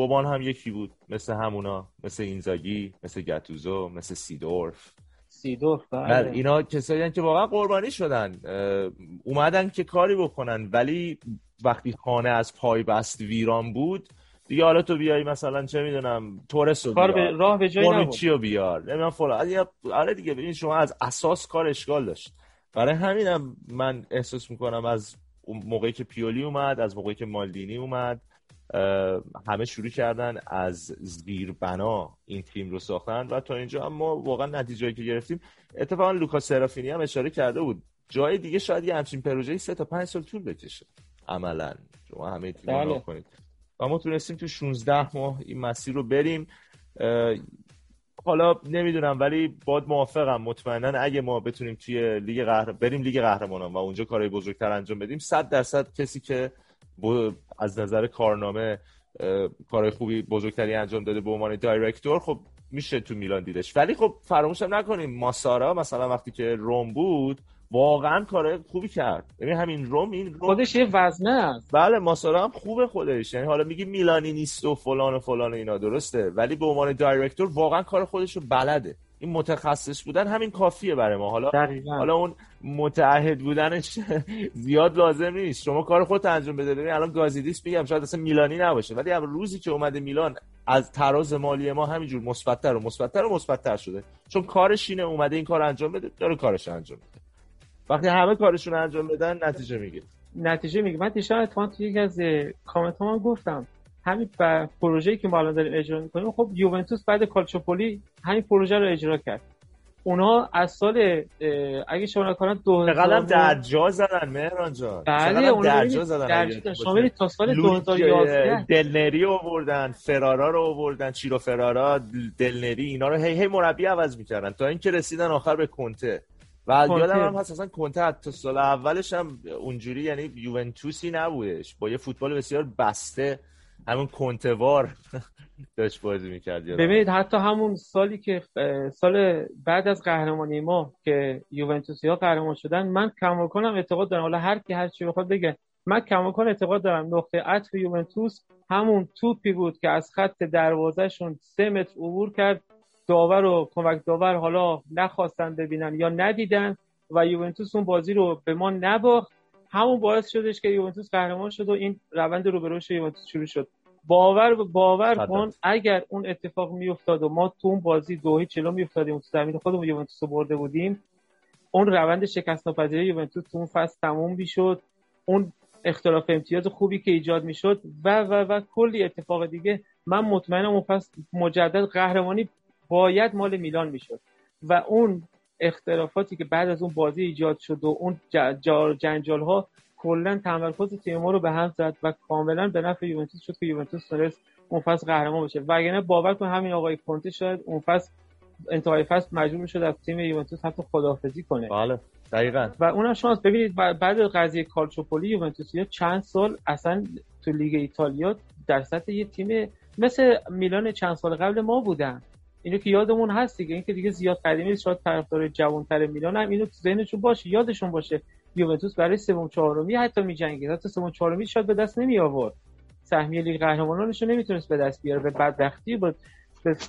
Speaker 2: بابان هم یکی بود. مثل همونا. مثل اینزاگی مثل گتوزو مثل سیدورف.
Speaker 3: سیدورف بله.
Speaker 2: اینا کسایی که واقعا قربانی شدن. اومدن که کاری بکنن. ولی وقتی خانه از پای بست ویران بود دیگه حالا تو بیای مثلا چه می‌دونم تورس رو
Speaker 3: به راه به جایی نبود.
Speaker 2: چی رو بیار؟ نمی‌دونم فلان. آره دیگه ببین شما از اساس کار اشکال داشت. برای همینم من احساس می‌کنم از موقعی که پیولی اومد از موقعی که مالدینی اومد همه شروع کردن از زیر بنا این تیم رو ساختن و تا اینجا هم ما واقعا نتیجه که گرفتیم. اتفاقا لوکا سرافینی هم اشاره کرده بود. جای دیگه شاید یه همچین پروژه‌ای سه تا پنج سال طول بکشه. عملا. شما همه تیم بله. کنید. و ما تونستیم تو 16 ماه این مسیر رو بریم. حالا نمی‌دونم ولی باید موافقم مطمئنا اگه ما بتونیم توی لیگ قهر... بریم لیگ قهرمانان و اونجا کارهای بزرگتر انجام بدیم 100 درصد کسی که از نظر کارنامه کارهای خوبی بزرگتری انجام داده به عنوان دایرکتور خب میشه تو میلان دیدش. ولی خب فراموش هم نکنیم ماسارا مثلا وقتی که روم بود واقعا کار خوبی کرد. ببین همین روم این روم
Speaker 3: خودش یه وزنه است.
Speaker 2: بله ماسارا هم خوبه خودش. یعنی حالا میگی میلانی نیست و فلان و فلان و اینا درسته. ولی به عنوان دایرکتور واقعا کار خودش رو بلده. این متخصص بودن همین کافیه برای ما. حالا حالا اون متعهد بودنش زیاد لازم نیست. شما کار خودت انجام بده. ببین الان گازیدیس میگم شاید اصلا میلانی نباشه. ولی روزی که اومده میلان از تراز مالی ما همینجور مثبتتر و مثبتتر و مثبتتر شده. چون کارش اینه اومده این کار انجام بده داره کارش انجام بده وقتی همه کارشون انجام بدن نتیجه می‌گیره.
Speaker 3: نتیجه میگه من دیشب اتفاقا توی یکی از کامنت ها گفتم. همین پروژه‌ای که ما الان داریم اجرا می‌کنیم خب یوونتوس بعد کالچوپولی همین پروژه رو اجرا کرد. اونا از سال اگه شما نکنن 2000
Speaker 2: چقدر در جا زدن مهران جان.
Speaker 3: بله اونا در جا زدن. شما تا سال 2011
Speaker 2: دلنری آوردن فرارا رو آوردن چیرو فرارا دلنری اینا رو هی هی مربی عوض می‌کردن. تا اینکه رسیدن آخر به کنته. و یادم هم هست اصلا کنته تا سال اولش هم اونجوری یعنی یوونتوسی نبودش. با یه فوتبال بسیار بسته. همون کنتوار داشت بازی می‌کرد
Speaker 3: ببینید حتی همون سالی که سال بعد از قهرمانی ما که یوونتوسی ها قهرمان شدن من کماکانم اعتقاد دارم. حالا هر کی هر چی بخواد بگه. من کماکان اعتقاد دارم. نقطه عطف یوونتوس همون توپی بود که از خط دروازهشون سه متر عبور کرد. داور و کمک داور حالا نخواستن ببینن یا ندیدن و یوونتوس اون بازی رو به ما نباخت. همون باعث شدش که یوونتوس قهرمان شد و این روند رو به رشد یوونتوس شروع شد. باور باور کن اگر اون اتفاق میافتاد و ما تو اون بازی دو هیچ جلو میافتادیم تو زمین خودمون یوونتوس رو برده بودیم اون روند شکست ناپذیری یوونتوس تو اون فصل تموم می‌شد. اون اختلاف امتیاز خوبی که ایجاد می‌شد و و و کلی اتفاق دیگه. من مطمئنم اون فصل مجدد قهرمانی باید مال میلان می‌شد. و اون اختلافاتی که بعد از اون بازی ایجاد شد و اون جنجال ها کلا تمرکز تیم ما رو به هم زد و کاملا به نفع یوونتوس شد که یوونتوس تونست اون فصل قهرمان بشه. وگرنه باور کن همین آقای کنته شاید اون فصل انتهای فصل مجبور شد از تیم یوونتوس حتی خداحافظی کنه.
Speaker 2: بله دقیقاً.
Speaker 3: و اونم شانس ببینید بعد از قضیه کالچوپولی یوونتوسیا چند سال اصلا تو لیگ ایتالیا در سطح یه تیم مثل میلان چند سال قبل ما بودن. اینو که یادمون هست دیگه اینکه دیگه زیاد قدیمی شاید طرفدار جوانتر میلان هم اینو تو ذهنشون باشه یادشون باشه یوونتوس برای سوم چهارمی حتی میجنگید. حتی سوم چهارمی شاید به دست نمی آورد سهمیه لیگ قهرمانانش رو نمی‌تونست به دست بیاره به بدبختی بود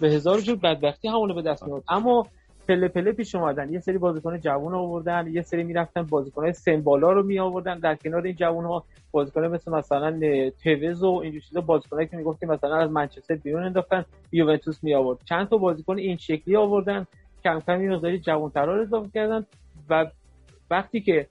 Speaker 3: به هزار جور بدبختی همونو به دست میاد اما پله پله پیش اومدن. یه سری بازیکن جوان آوردن یه سری می‌رفتن بازیکن سن بالا رو می آوردن در کنار این جوان ها بازیکن مثل مثلا توز و اینجور چیزا بازیکنایی که می‌گفتیم مثلا از منچستر بیرون انداختن یوونتوس می آورد چند تا بازیکن این شکلی آوردن کم کم یه مقداری جوان‌ترا رو اضافه کردن و وقتی که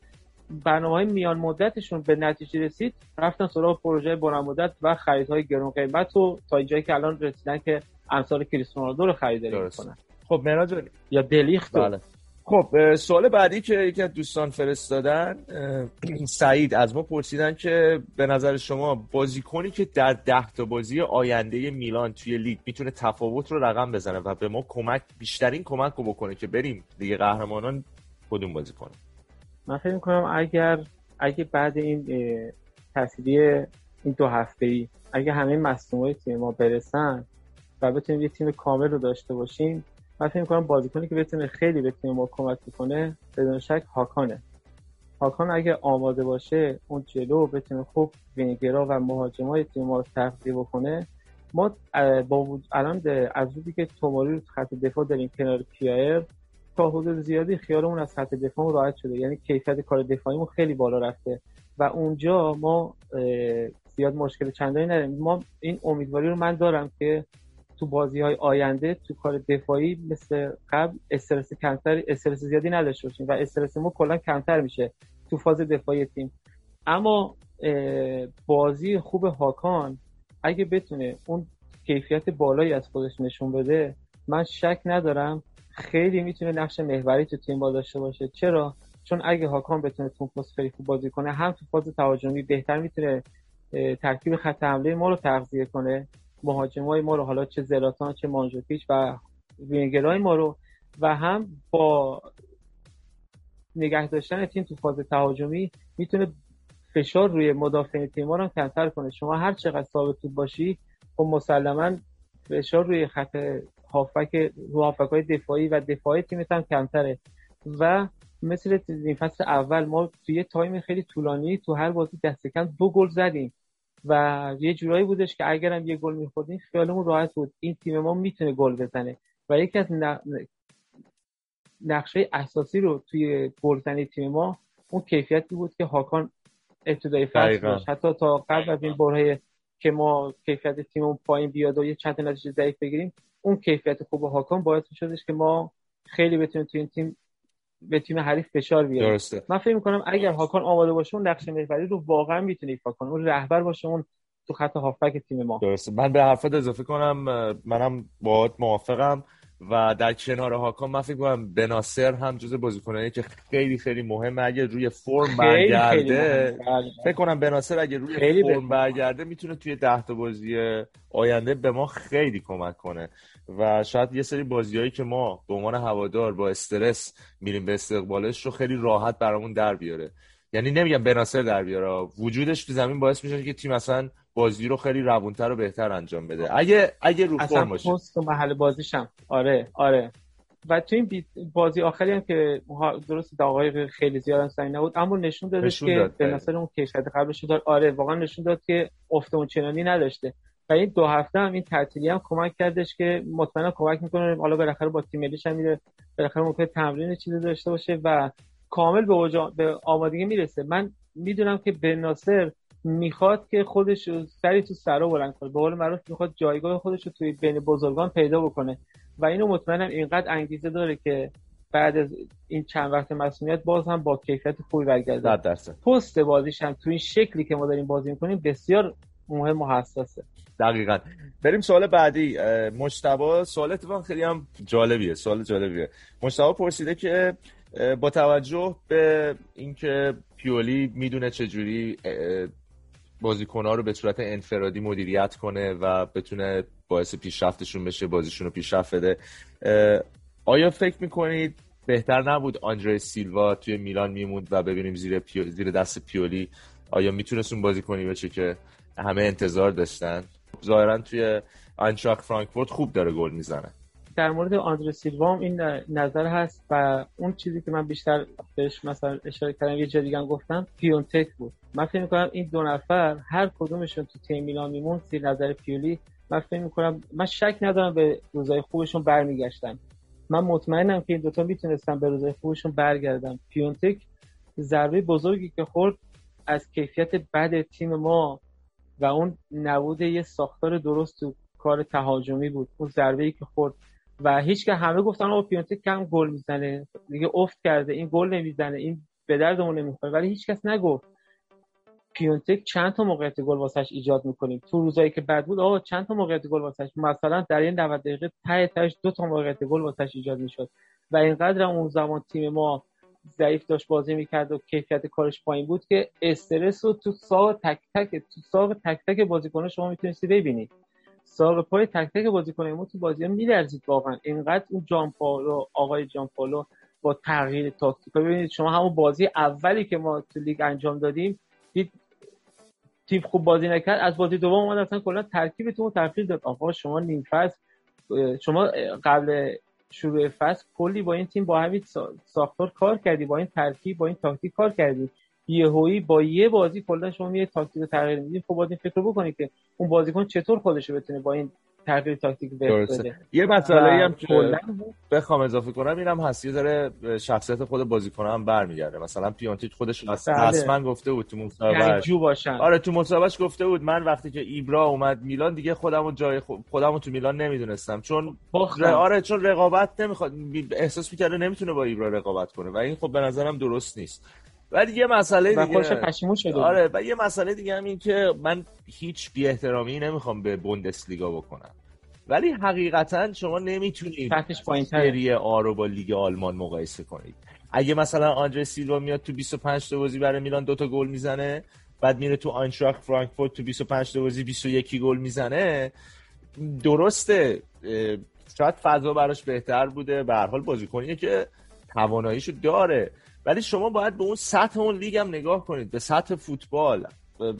Speaker 3: برنامه های میان مدتشون به نتیجه رسید رفتن سراغ پروژه بلند مدت و خریدهای گرون قیمت و تا اینجایی که الان رسیدن که امثال کریستیانو رو خریداری می‌کنن.
Speaker 2: خب مهران
Speaker 3: یا دلیخت؟
Speaker 2: بله. خب سوال بعدی که یکی از دوستان فرستادن سعید از ما پرسیدن که به نظر شما بازیکنی که در ده تا بازی آینده میلان توی لیگ می‌تونه تفاوت رو رقم بزنه و به ما کمک بیشترین کمک رو بکنه که بریم دیگه قهرمانان کدوم بازی کنه؟
Speaker 3: من فکر می‌کنم اگر اگه بعد این تحصیلی این دو هفته ای اگه همه مصنوعی تیم ما برسن و بتونیم یه تیم کامل رو داشته باشیم من فکر می‌کنم بازیکنی که بتونه خیلی به تیم ما کمک بکنه بدون شک هاکانه. هاکان اگه آماده باشه اون جلو بتونه خوب وینگرا و مهاجمای تیم ما تغذیه بکنه. ما با الان از روزی که توماری رو خط دفاع داریم کنار کیایر تا حدود زیادی خیالمون از خط دفاع راحت شده. یعنی کیفیت کار دفاعیمون خیلی بالا رفته. و اونجا ما زیاد مشکل چندانی نداریم. ما این امیدواری رو من دارم که تو بازی های آینده تو کار دفاعی مثل قبل استرس کمتر استرس زیادی نداشته باشیم و استرس ما کلا کمتر میشه تو فاز دفاعی تیم. اما بازی خوب هاکان اگه بتونه اون کیفیت بالایی از خودش نشون بده من شک ندارم خیلی می‌تونه نقش محوری تو تیم با داشته باشه. چرا؟ چون اگه هاکان بتونه تو پست خیلی خوب بازی کنه هم تو فاز تهاجمی بهتر می‌تونه ترکیب خط حمله ما رو تغذیه کنه. مهاجمای ما رو حالا چه زلاتان چه مانجوکیچ و وینگرای ما رو و هم با نگه داشتن تیم تو فاز تهاجمی می‌تونه فشار روی مدافع تیم ما رو کمتر کنه. شما هر چقدر ثابت باشی خب مسلما فشار روی خط هافک هافک های دفاعی و دفاعی تیمت هم کمتره. و مثل فصل اول ما توی تایم خیلی طولانی تو هر بازی دست کم دو گل زدیم. و یه جورایی بودش که اگرم یه گل میخوردیم خیالمون راحت بود. این تیم ما می‌تونه گل بزنه و یکی از نقشه اساسی رو توی گلزنی تیم ما اون کیفیتی بود که هاکان ابتدای فصل داشت. حتی تا قبل از این برهای که ما کیفیت تیممون پایین بیاد و یه چند نتیجه ضعیف بگیریم اون کیفیت خوب هاکان باعث شدش که ما خیلی بتونیم تو این تیم به تیم حریف فشار بیاریم
Speaker 2: درسته.
Speaker 3: من فکر می‌کنم اگر هاکان آماده باشه اون نقش محوری رو واقعا می‌تونه ایفا کنه اون رهبر باشه اون تو خط هافبک تیم ما.
Speaker 2: درسته. من به حرفت اضافه کنم منم باهات موافقم و در کنار هاکان من فکر کنم بناسر هم جز بازیکنایی که خیلی خیلی مهمه. اگه روی فرم برگرده بله. فکر کنم بناسر اگه روی خیلی فرم برگرده می‌تونه توی ده تا بازی آینده به ما خیلی کمک کنه. و شاید یه سری بازیهایی که ما به عنوان هوادار با استرس میریم به استقبالش رو خیلی راحت برامون در بیاره. یعنی نمیگم بناسر در بیاره. وجودش تو زمین باعث میشه که تیم اصلا بازی رو خیلی روونتر و بهتر انجام بده. اگه اگه رو فرم باشه
Speaker 3: و محل بازیشم. آره آره. و تو این بازی آخری هم که درست دقایق خیلی زیاد هم نبود اما نشون داد که به نظر اون کیفیت قبلش داد. آره واقعا نشون داد که افت اون چنانی نداشته. و این دو هفته هم این تعطیلی هم کمک کردش که مطمئنا کمک می‌کنه. حالا بالاخره با تیم ملیش هم میره. بالاخره ممکن تمرین چیزی داشته باشه و کامل به, به آمادگی می‌رسه. من می‌دونم که به ناصر می‌خواد که خودش سری تو سرا بلند کنه. به قول معروف می‌خواد جایگاه خودش رو توی بین بزرگان پیدا بکنه. و اینو مطمئنم اینقدر انگیزه داره که بعد از این چند وقت مسئولیت باز هم با کیفیت خوبی برگرده. پست بازیش هم تو این شکلی که ما داریم بازی می‌کنیم بسیار مهم و حساسه.
Speaker 2: دقیقا. بریم سوال بعدی. مجتبا سوال اتفاق خیلی هم جالبیه. سوال جالبیه. مجتبا پرسیده که با توجه به اینکه پیولی می‌دونه چجوری بازیکنها رو به صورت انفرادی مدیریت کنه و بتونه باعث پیشرفتشون بشه بازیشون رو پیشرفت بده آیا فکر می‌کنید بهتر نبود آندره سیلوا توی میلان میموند و ببینیم زیر, زیر دست پیولی آیا می‌تونست اون بازی کنی بشه که همه انتظار داشتن. ظاهرا توی آنچاک فرانکفورت خوب داره گل می‌زنه.
Speaker 3: در مورد آندره سیلوا این نظر هست و اون چیزی که من بیشتر بهش مثلا اشاره کردم یه جا دیگه گفتم پیونتک بود. من فکر می‌کنم این دو نفر هر کدومشون تو تیم میلان میمون زیر نظر پیولی من فکر می‌کنم من شک ندارم به روزای خوبشون برمیگشتن. من مطمئنم که این دوتا می‌تونستن به روزای خوبشون برگردن. پیونتک ضربه بزرگی که خورد از کیفیت بد تیم ما و اون نبود یه ساختار درست تو کار تهاجمی بود. اون ضربه که خورد. و هیچ که همه گفتن او پیونتک کم گل می‌زنه. دیگه افت کرده. این گل نمی‌زنه. این به دردمون نمی‌خوره. ولی هیچ کس نگفت. پیونتک چند تا موقعیت گل واسش ایجاد می‌کنیم؟ تو روزایی که بد بود آقا چند تا موقعیت گل واسش؟ مثلا در این 90 دقیقه ته تهش دو تا موقعیت گل واسش ایجاد می‌شد. و اینقدر اون زمان تیم ما ضعیف داشت بازی می‌کرد و کیفیت کارش پایین بود که استرس رو تو ساق تک تک تو ساق تک تک بازیکن شما می‌تونستی ببینید ساق پای تک تک بازیکن ما تو بازی میلرزید واقعا. اینقدر اون جامپائولو آقای جامپائولو با تغییر تاکتیک. ببینید شما همون بازی اولی که ما تو لیگ انجام دادیم دید تیم خوب بازی نکرد. از بازی دوم اومد اصلا کلا ترکیبتون رو تغییر داد. آقا شما نیم فصل شما قبل شروع فصل کلی با این تیم با همین ساختار کار کردی با این ترکیب با این تاکتیک کار کردی. یهویی با یه بازی کلا شما یه تاکتیک تغییر می‌دید خب باید این فکر بکنید که اون بازیکن چطور خودش بتونه با این تغییر تاکتیک بده.
Speaker 2: یه مسئله هم که بخوام اضافه کنم اینم هست. یه داره شخصیت خود بازیکن هم برمیگرده. مثلا پیانتیک خودش اصلا بله. گفته بود تو مصاحبهش
Speaker 3: جو باشن.
Speaker 2: آره تو مصاحبهش گفته بود من وقتی که ایبرا اومد میلان دیگه خودمو جای خودمو تو میلان نمی‌دونستم. چون آره چون رقابت نمی‌خواد. احساس می‌کرده نمی‌تونه با ایبرا رقابت کنه. و این خب به نظرم درست نیست. ولی یه مسئله دیگه.
Speaker 3: پشیمون شده
Speaker 2: آره و یه مسئله دیگه هم این که من هیچ بی احترامی نمی‌خوام به بوندسلیگا بکنم. ولی حقیقتا شما نمی‌تونید سری آ رو با لیگ آلمان مقایسه کنید. اگه مثلا آندره سیلوا میاد تو 25 تا بازی برای میلان دوتا گل می‌زنه بعد میره تو آینتراخت فرانکفورت تو 25 تا بازی 21 گل می‌زنه درسته شاید فضا براش بهتر بوده. به هر حال بازیکنیه که تواناییشو داره. ولی شما باید به اون سطح اون لیگ هم نگاه کنید به سطح فوتبال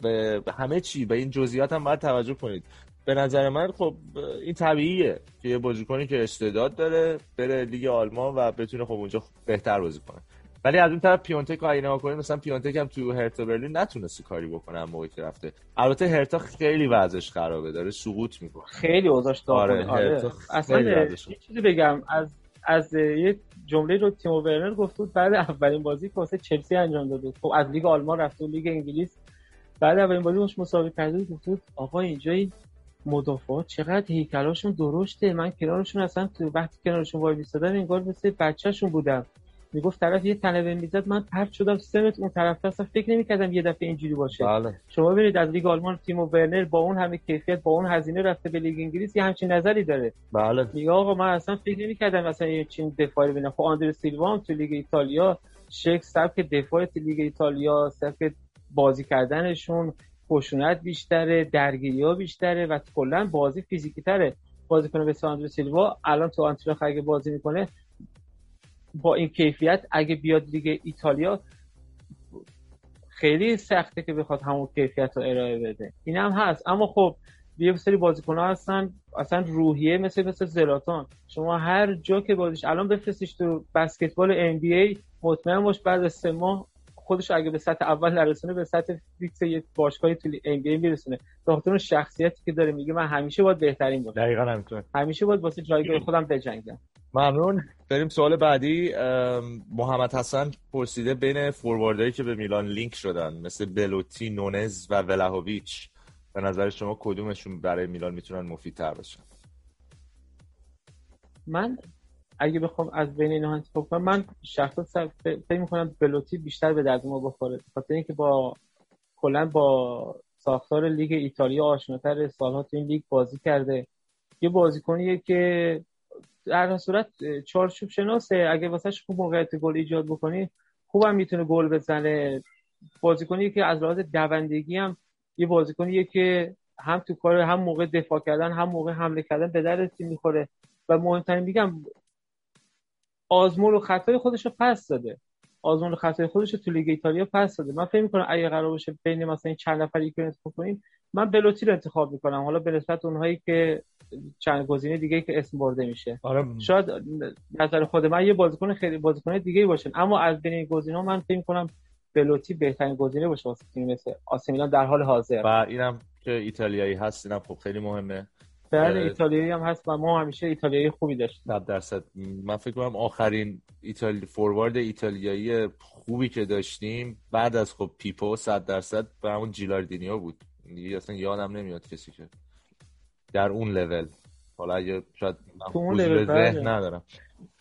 Speaker 2: به همه چی به این جزئیات هم باید توجه کنید. به نظر من خب این طبیعیه که یه بازیکنی که استعداد داره بره لیگ آلمان و بتونه خب اونجا بهتر بازی کنه. ولی از اون طرف پیونتک رو اگه نگاه مثلا پیونتک هم تو هرتا برلین نتونسته کاری بکنه موقعی که رفته. البته هرتا خیلی وضعش خرابه داره سقوط می‌کنه.
Speaker 3: خیلی اوضاعش آره, آره. اصلا یه چیزی بگم از از یه جمله رو تیمو ورنر گفت بود بعد اولین بازی که واسه چلسی انجام داده خب از لیگ آلمان رفته و لیگ انگلیس. بعد اولین بازی باش مسابقه کرده بود آقا اینجا این مدافعات چقدر هیکلاشون درشته. من کنارشون اصلا تو وقتی کنارشون وای میستادم انگار مثل بچهشون بودم. می‌گفت طرف یه تنه می‌زد من پرت شدم سمت اون طرف اصلا فکر نمی‌کردم یه دفعه اینجوری باشه.
Speaker 2: بله.
Speaker 3: شما ببینید از لیگ آلمان تیمو ورنر با اون همه کیفیت با اون هزینه رفته به لیگ انگلیس یه همچین نظری داره.
Speaker 2: بله.
Speaker 3: میگه آقا من اصلا فکر نمی‌کردم مثلا یه همچین دفاعی ببینم. خب آندر سیلوا هم تو لیگ ایتالیا شک سبک دفاع تو لیگ ایتالیا سبک بازی کردنشون خشونت بیشتره درگیری ها بیشتره و کلا بازی فیزیکی تره. بازیکن به آندر سیلوا الان تو آنتراخ اگه بازی می‌کنه با این کیفیت اگه بیاد لیگ ایتالیا خیلی سخته که بخواد همون کیفیت رو ارائه بده. این هم هست. اما خب یه سری بازیکن ها هستن اصلا روحیه مثل مثل زلاتان. شما هر جا که بازیش الان بفرستیش تو بسکتبال ام بی ای مطمئن باش بعد از سه ماه خودش اگه به سطح اول نرسونه به سطح فیکس یه باشگاهی تو ام بی میرسونه. به شخصیتی که داره میگه من همیشه باید بهترین باشم.
Speaker 2: دقیقاً همینطور
Speaker 3: همیشه باید واسه جایگاه خودم بجنگم.
Speaker 2: ممنون. بریم سوال بعدی. محمد حسن پرسیده بین فورواردهایی که به میلان لینک شدن مثل بلوتی نونز و ولاهوویچ به نظر شما کدومشون برای میلان می‌تونن مفیدتر باشن؟
Speaker 3: من اگه بخوام از بین اینها انتخاب کنم من شخصا فکر می‌کنم بلوتی بیشتر به درد ما بخوره. خاطر اینکه با کلا با ساختار لیگ ایتالیا آشناتر سالها تو این لیگ بازی کرده. یه بازیکنیه که در صورت چارچوب شناسه اگه واسهش خوب موقعیت گل ایجاد بکنی خوبم می‌تونه گل بزنه. بازیکنی که از لحاظ دوندگی هم یه بازیکنیه که هم تو کار هم موقع دفاع کردن هم موقع حمله کردن به در تیم می‌خوره. و مهمترین میگم آزمون و خطای خودش رو پس داده. آزمون و خطای خودش رو تو لیگ ایتالیا پس داده. من فکر می‌کنم اگه قرار باشه بین مثلا این چند نفری که انتخاب کنیم من بلوتی رو انتخاب می‌کنم. حالا به نسبت اونهایی که چند گزینه دیگه که اسم برده میشه.
Speaker 2: آره.
Speaker 3: شاید نظر خود من یه بازیکن خیلی بازیکن دیگه باشه. اما از بین این گزینه‌ها من فکر می‌کنم بلوتی بهترین گزینه باشه واسه تیم مثل آسمیلان در حال حاضر.
Speaker 2: و اینم که ایتالیایی هست اینم خب خیلی مهمه.
Speaker 3: بله ایتالیایی هم هست و ما همیشه ایتالیایی خوبی داشتیم.
Speaker 2: 100 درصد. من فکر کنم آخرین ایتالی فوروارد ایتالیایی خوبی که داشتیم بعد از خب پیپو 100 درصد به همون جیلاردینیو بود. دیگه اصلا یادم نمیاد کسی که در اون لول. حالا اگه شاید
Speaker 3: اون
Speaker 2: ذهن ندارم.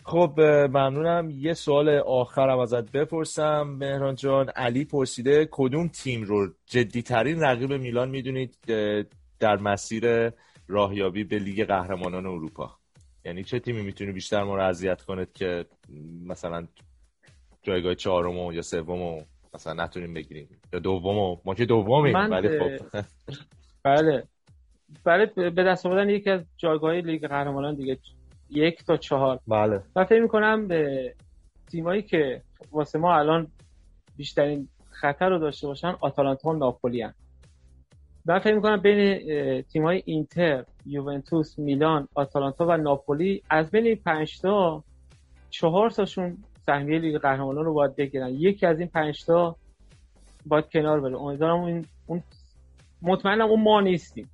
Speaker 2: خب ممنونم. یه سوال آخرم ازت بپرسم. مهران جان علی پرسیده کدوم تیم رو جدیترین رقیب میلان می‌دونید در مسیر راهیابی به لیگ قهرمانان اروپا. یعنی چه تیمی می‌تونه بیشتر ما رو اذیت کنه که مثلا جایگاه چهارم یا سوم مثلا نتونیم بگیریم؟ یا دوم ما که دومیم ولی خب.
Speaker 3: بله. بله به دست آوردن یکی از جایگاه لیگ قهرمانان دیگه یک تا چهار.
Speaker 2: بله.
Speaker 3: من فکر می‌کنم به تیمایی که واسه ما الان بیشترین خطر رو داشته باشن آتالانتا و ناپولی. من فکر می‌کنم بین تیمای اینتر یوونتوس میلان آتالانتا و ناپولی از بین این پنج تا چهار تاشون سهمیه لیگ قهرمانان رو باید بگیرن. یکی از این پنج تا باید کنار بره. امیدوارم اون اون مطمئنم اون ما نیستیم.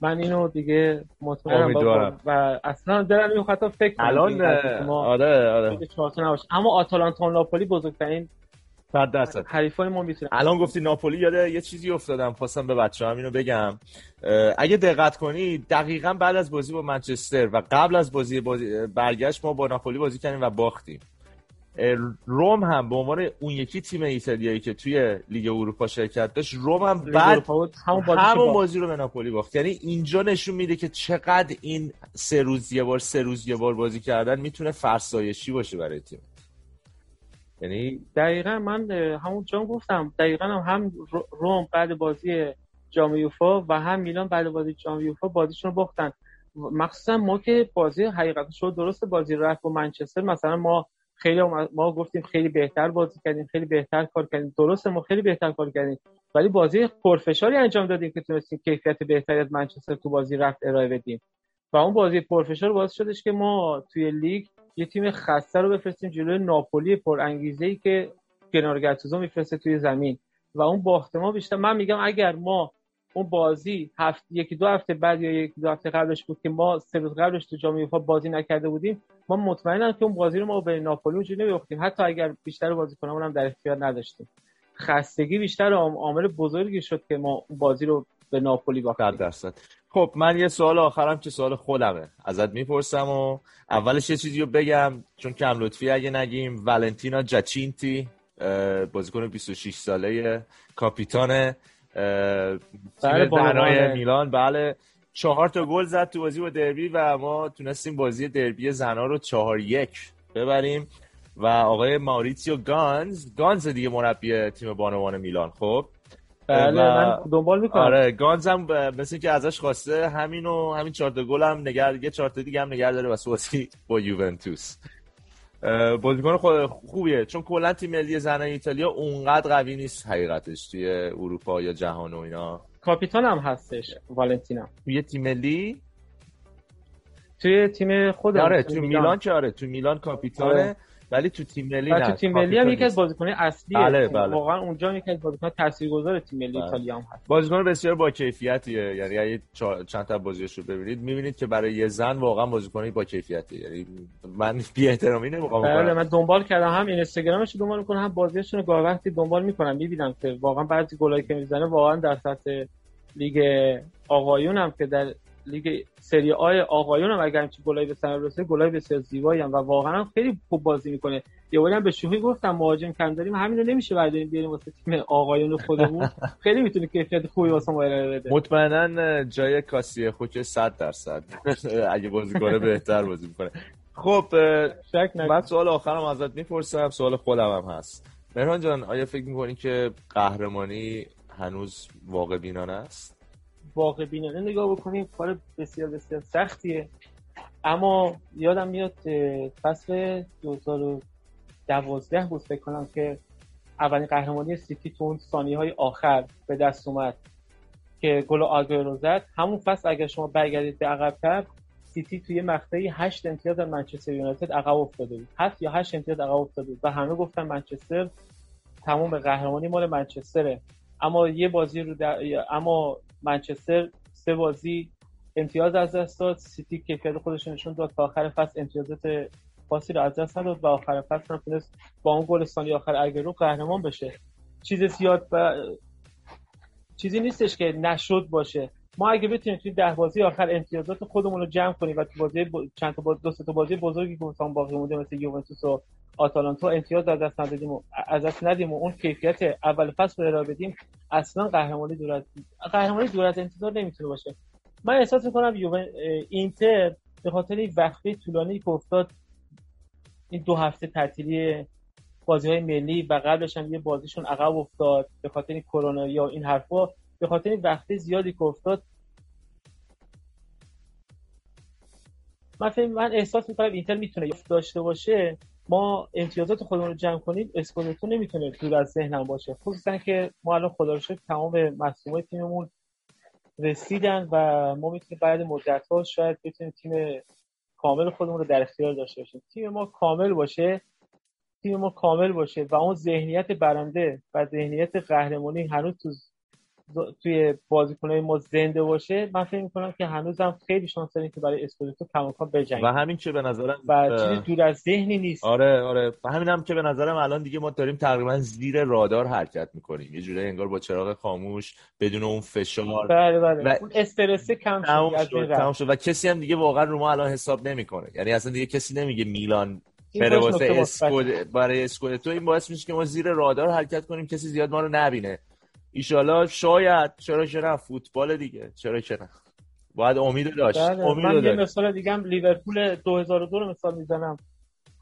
Speaker 3: من اینو دیگه مطمئنم و اصلا دارم این خطا فکر
Speaker 2: الان آره آره.
Speaker 3: اما آتالانتا و ناپولی بزرگترین
Speaker 2: صد درصد.
Speaker 3: حریفای ما می‌تونه
Speaker 2: الان گفتی ناپولی یاده یه چیزی افتادم خواستم به بچه هم اینو بگم. اگه دقت کنی دقیقا بعد از بازی با منچستر و قبل از بازی, بازی برگشت ما با ناپولی بازی کردیم و باختیم. روم هم به عنوان اون یکی تیم ایتالیایی که توی لیگ اروپا شرکت داشت روم هم بعد همون بازی, همون بازی رو به ناپولی باخت. یعنی اینجا نشون میده که چقدر این سه روز یه بار سه روز یه بار بازی کردن می‌تونه فرسایشی باشه برای تیم. یعنی
Speaker 3: دقیقا من همون جان گفتم دقیقا هم, هم روم بعد بازی جام یوفا و هم میلان بعد بازی جام یوفا بازیشون رو باختن. مخصوصا ما که بازی حقیقت شد درست بازی رفت با منچستر. مثلا ما خیلی ما گفتیم خیلی بهتر بازی کردیم خیلی بهتر کار کردیم. درسته ما خیلی بهتر کار کردیم. ولی بازی پرفشاری انجام دادیم که تونستیم کیفیت بهتری از منچستر تو بازی رفت ارائه بدیم. و اون بازی پرفشار باعث شدش که ما توی لیگ یه تیم خسته رو بفرستیم جلوی ناپولی پر انگیزه ای که کنار گاتوزو میفرسته توی زمین. و اون باخت ما بیشتر من میگم اگر ما اون بازی هفت یکی دو هفته بعد یا یکی دو هفته قبلش بود که ما سه روز قبلش تو جام اروپا بازی نکرده بودیم ما مطمئنم که اون بازی رو ما به ناپولی اونجوری نمیاختیم حتی اگر بیشتر بازیکنامون هم در اختیار نداشتیم. خستگی بیشتر عامل بزرگی شد که ما بازی رو به ناپولی باختیم.
Speaker 2: درصد. خب من یه سوال آخرم که سوال خودمه. ازت می‌پرسم و اولش یه چیزی رو بگم چون کم لطفی اگه نگیم ولنتینا جاچینتی بازیکن 26 ساله کاپیتان تیم بله میلان. بله چهار تا گل زد تو بازی با دربی و ما تونستیم بازی دربی زنا رو چهار یک ببریم. و آقای ماریتیو گانز گانز دیگه مربی تیم بانوان میلان. خب
Speaker 3: بله من دنبال می‌کنم.
Speaker 2: آره گانز هم مثل که ازش خواسته همین و همین چهار تا گل هم نگر یه چهار تا دیگه هم نگر داره واسه بازی با یوونتوس. بازیکن خوبیه چون کلا تیم ملی زنان ایتالیا اونقدر قوی نیست حقیقتش توی اروپا یا جهان و اینا.
Speaker 3: کاپیتان هم هستش والنتینا.
Speaker 2: توی تیم ملی؟
Speaker 3: توی تیم خود
Speaker 2: آره تو میلان. که آره تو میلان کاپیتانه. آره. ولی تو تیم ملی
Speaker 3: نه تو تیم ملی هم یکی از بازیکن‌های اصلیه. بله بله. واقعا اونجا یکی از بازیکن تاثیرگذار تیم ملی بله. ایتالیا هم هست.
Speaker 2: بازیکن بسیار با کیفیتیه. یعنی اگه چند تا بازیش رو ببینید می‌بینید که برای یه زن واقعا بازیکنی با کیفیتیه. یعنی من بی احترامی نمی‌کنم
Speaker 3: بله من دنبال کردم هم اینستاگرامش رو دنبال می‌کنم هم بازیاشون رو گاه وقتی دنبال می‌کنم. می‌بینم که واقعا بعضی گلایی که می‌زنه واقعا در سطح لیگ آقایون هم که در لیگ سری آی آقایون هم اگر چه گلای به ثمر برسه گلای بسیار زیبایی هم و واقعا خیلی خوب بازی می‌کنه. یه باری هم به شوخی گفتم مهاجم کم داریم همین رو نمیشه برداریم بیاریم واسه تیم آقایون خودمون. خیلی می‌تونه کیفیت خوبی واسه ما ارائه بده.
Speaker 2: مطمئنا جای کاسیه خوک 100 درصد. اگه بازی کنه بهتر بازی می‌کنه. خب من سوال آخرم ازت می‌پرسم سوال خودم هم هست. مهران جان آیا فکر می‌کنی که قهرمانی هنوز واقع بینانه است؟
Speaker 3: واقع بینانه نگاه بکنیم کار بسیار بسیار سختیه. اما یادم میاد فصل 2012 بود فکر کنم که اولین قهرمانی سیتی تو اون ثانیه های آخر به دست اومد که گل رو زد. همون فصل اگر شما برگردید به عقبتر سیتی توی مقطعی هشت امتیاز از منچستر یونایتد عقب افتاده بود. هفت یا هشت امتیاز عقب افتاده بود و همه گفتن منچستر تمام قهرمانی مال منچستره. اما یه بازی رو در... اما منچستر سه بازی امتیاز از دست داد. سیتی کیفیت خودش نشون داد تا آخر فصل امتیازات فاصی رو از دست نداد و آخر فصل هم تونست با اون گل ثانی آخر اگرو قهرمان بشه. چیز زیاد و چیزی نیستش که نشد باشه. ما اگه بتونیم توی ده بازی آخر امتیازات خودمون رو جمع کنیم و تو بازی چند تا باز... دو تا بازی بزرگی که مثلا باقی مونده مثل یوونتوس و آتالانتا امتیاز از دست ندادیم و از دست ندیم و اون کیفیت اول فصل رو ارائه بدیم اصلا قهرمانی دور از قهرمانی دور از انتظار نمی‌تونه باشه. من احساس می‌کنم اینتر به خاطر این وقفه طولانی که افتاد این دو هفته تعطیلی بازی های ملی و قبلش هم یه بازیشون عقب افتاد به خاطر این کرونا یا این حرفا به خاطر این وقته زیادی که افتاد. من من احساس می‌کنم اینتر می‌تونه داشته باشه. ما امتیازات خودمون رو جمع کنیم اسکودتو نمی‌تونه دور از ذهنم باشه. خصوصا که ما الان خدا رو شکر تمام مصومای تیممون رسیدن و ما می‌تونیم بعد مدت ها شاید بتونیم تیم کامل خودمون رو در اختیار داشته باشیم. تیم ما کامل باشه تیم ما کامل باشه و اون ذهنیت برنده و ذهنیت قهرمانی هنوز تو توی بازیکنای ما زنده باشه من فکر می‌کنم که هنوزم خیلی شانس داریم که برای اسکودتو کماکان بجنگیم.
Speaker 2: و همین که به نظرم
Speaker 3: و چیزی دور از ذهنی نیست.
Speaker 2: آره آره. و همین هم که به نظرم الان دیگه ما داریم تقریبا زیر رادار حرکت می‌کنیم. یه جوری انگار با چراغ خاموش بدون اون فشار.
Speaker 3: بله بله. و اون استرس کم شد,
Speaker 2: شد و کسی هم دیگه واقعا رو ما الان حساب نمی‌کنه. یعنی اصلا دیگه کسی نمیگه میلان بره واسه برای اسکودتو این باعث میشه که ما زیر رادار حرکت کنیم کسی زیاد ما رو نبینه. ایشالا شاید چرا چرا فوتبال دیگه چرا چرا باید امید داشت بله، امید
Speaker 3: من یه مثال دیگه هم لیورپول 2002 رو مثال می‌زنم.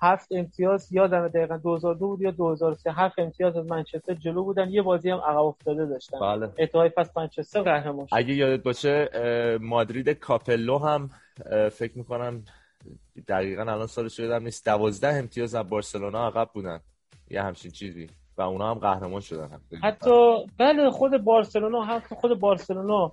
Speaker 3: هفت امتیاز یادم دقیقا 2002 بود یا 2003 هفت امتیاز از منچستر جلو بودن یه بازی هم عقب افتاده داشتن.
Speaker 2: بله.
Speaker 3: اتحاد فصل منچستر قهرمان
Speaker 2: اگه یادت باشه مادرید کاپلو هم فکر می‌کنم دقیقا الان سالش یادم نیست 12 امتیاز از بارسلونا عقب بودن. یه همچین چیزی. و اونا هم قهرمان شدن
Speaker 3: حتی بله خود بارسلونا هم خود بارسلونا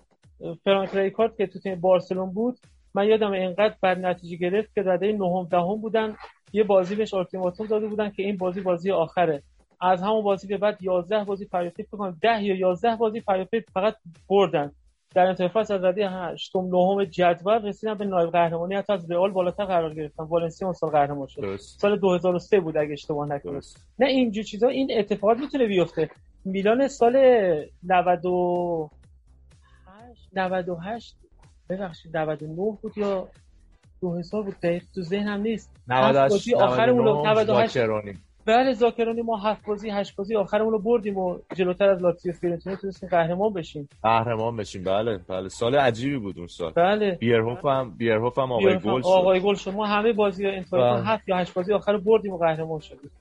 Speaker 3: فرانک ریکارد که تو تیم بارسلون بود من یادم اینقدر بد نتیجه گرفت که رده نهم دهم بودن یه بازی بهش التیماتوم داده بودن که این بازی بازی آخره. از همون بازی به بعد 11 بازی پریفیت بکنن. 10 یا 11 بازی پریفیت فقط بردن. در انتهای فصل از رده هشتم نهم جدول رسیدن به نایب قهرمانی حتی از رئال بالاتر قرار گرفتن. والنسیا اون سال قهرمان شد.
Speaker 2: درست.
Speaker 3: سال 2003 بود اگه اشتباه نکنم. نه اینجور چیزا این اتفاقات می‌تونه بیفته. میلان سال 98 98 ببخشید 99 بود یا 2000 بود؟ دقیق تو ذهنم نیست. هفت بازی آخرمون رو 98
Speaker 2: زاکرونی.
Speaker 3: بله زاکرانی ما هفت بازی هشت بازی آخرمون رو بردیم و جلوتر از لاتزیو فیورنتینا تونستیم قهرمان بشیم.
Speaker 2: قهرمان بشیم بله بله. سال عجیبی بود اون سال.
Speaker 3: بله.
Speaker 2: بیرهوف هم بیرهوف هم آقای گل شد.
Speaker 3: آقای گل شد. ما همه بازی انتهای
Speaker 2: بله.
Speaker 3: هفت یا هشت بازی آخر رو بردیم و قهرمان شدیم.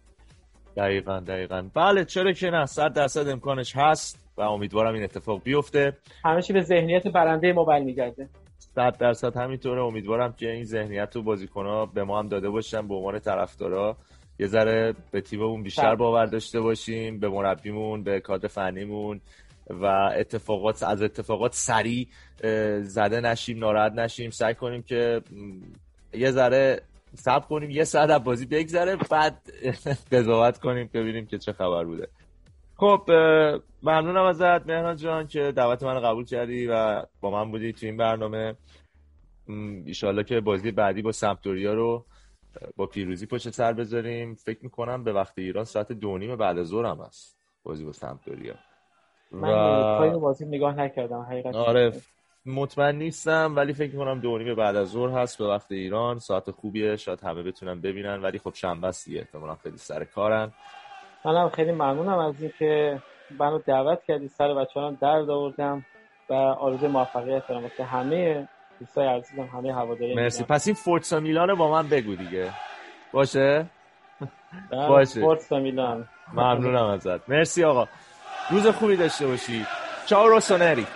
Speaker 2: دقیقا دقیقا. بله چرا که نه صد درصد امکانش هست و امیدوارم این اتفاق بیفته.
Speaker 3: همه چی به ذهنیت برنده ما برمیگرده.
Speaker 2: صد درصد همینطوره. امیدوارم که این ذهنیت رو بازیکن‌ها به ما هم داده باشن به عنوان طرفدارا. یه ذره به تیممون بیشتر
Speaker 3: بله.
Speaker 2: باور داشته باشیم به مربیمون به کادر فنیمون و اتفاقات از اتفاقات سریع زده نشیم ناراحت نشیم. سعی کنیم که یه ذره صبر کنیم یه ساعت از بازی بگذره بعد قضاوت کنیم ببینیم که چه خبر بوده. خب ممنونم ازت مهران جان که دعوت من قبول کردی و با من بودی تو این برنامه. ایشالله که بازی بعدی با سمپدوریا رو با پیروزی پشت سر بذاریم. فکر می‌کنم به وقت ایران ساعت دو نیم بعد از ظهر هم هست بازی با سمپدوریا.
Speaker 3: من پای بازی نگاه نکردم حقیقت
Speaker 2: آره مطمئن نیستم ولی فکر می‌کنم دو نیم بعد از ظهر هست به وقت ایران. ساعت خوبیه شاید همه بتونن ببینن ولی خب شنبه است دیگه احتمالاً خیلی سر کارن.
Speaker 3: منم خیلی ممنونم از اینکه منو دعوت کردی سر بچه هم درد آوردم و آرزوی موفقیت دارم. واسه همه دوستای عزیزم همه هواداری
Speaker 2: مرسی. پس این فورتسا میلان رو با من بگو دیگه. باشه؟ باشه.
Speaker 3: فورتسا میلان.
Speaker 2: ممنونم ازت. مرسی آقا. روز خوبی داشته باشی. چاو روسونری.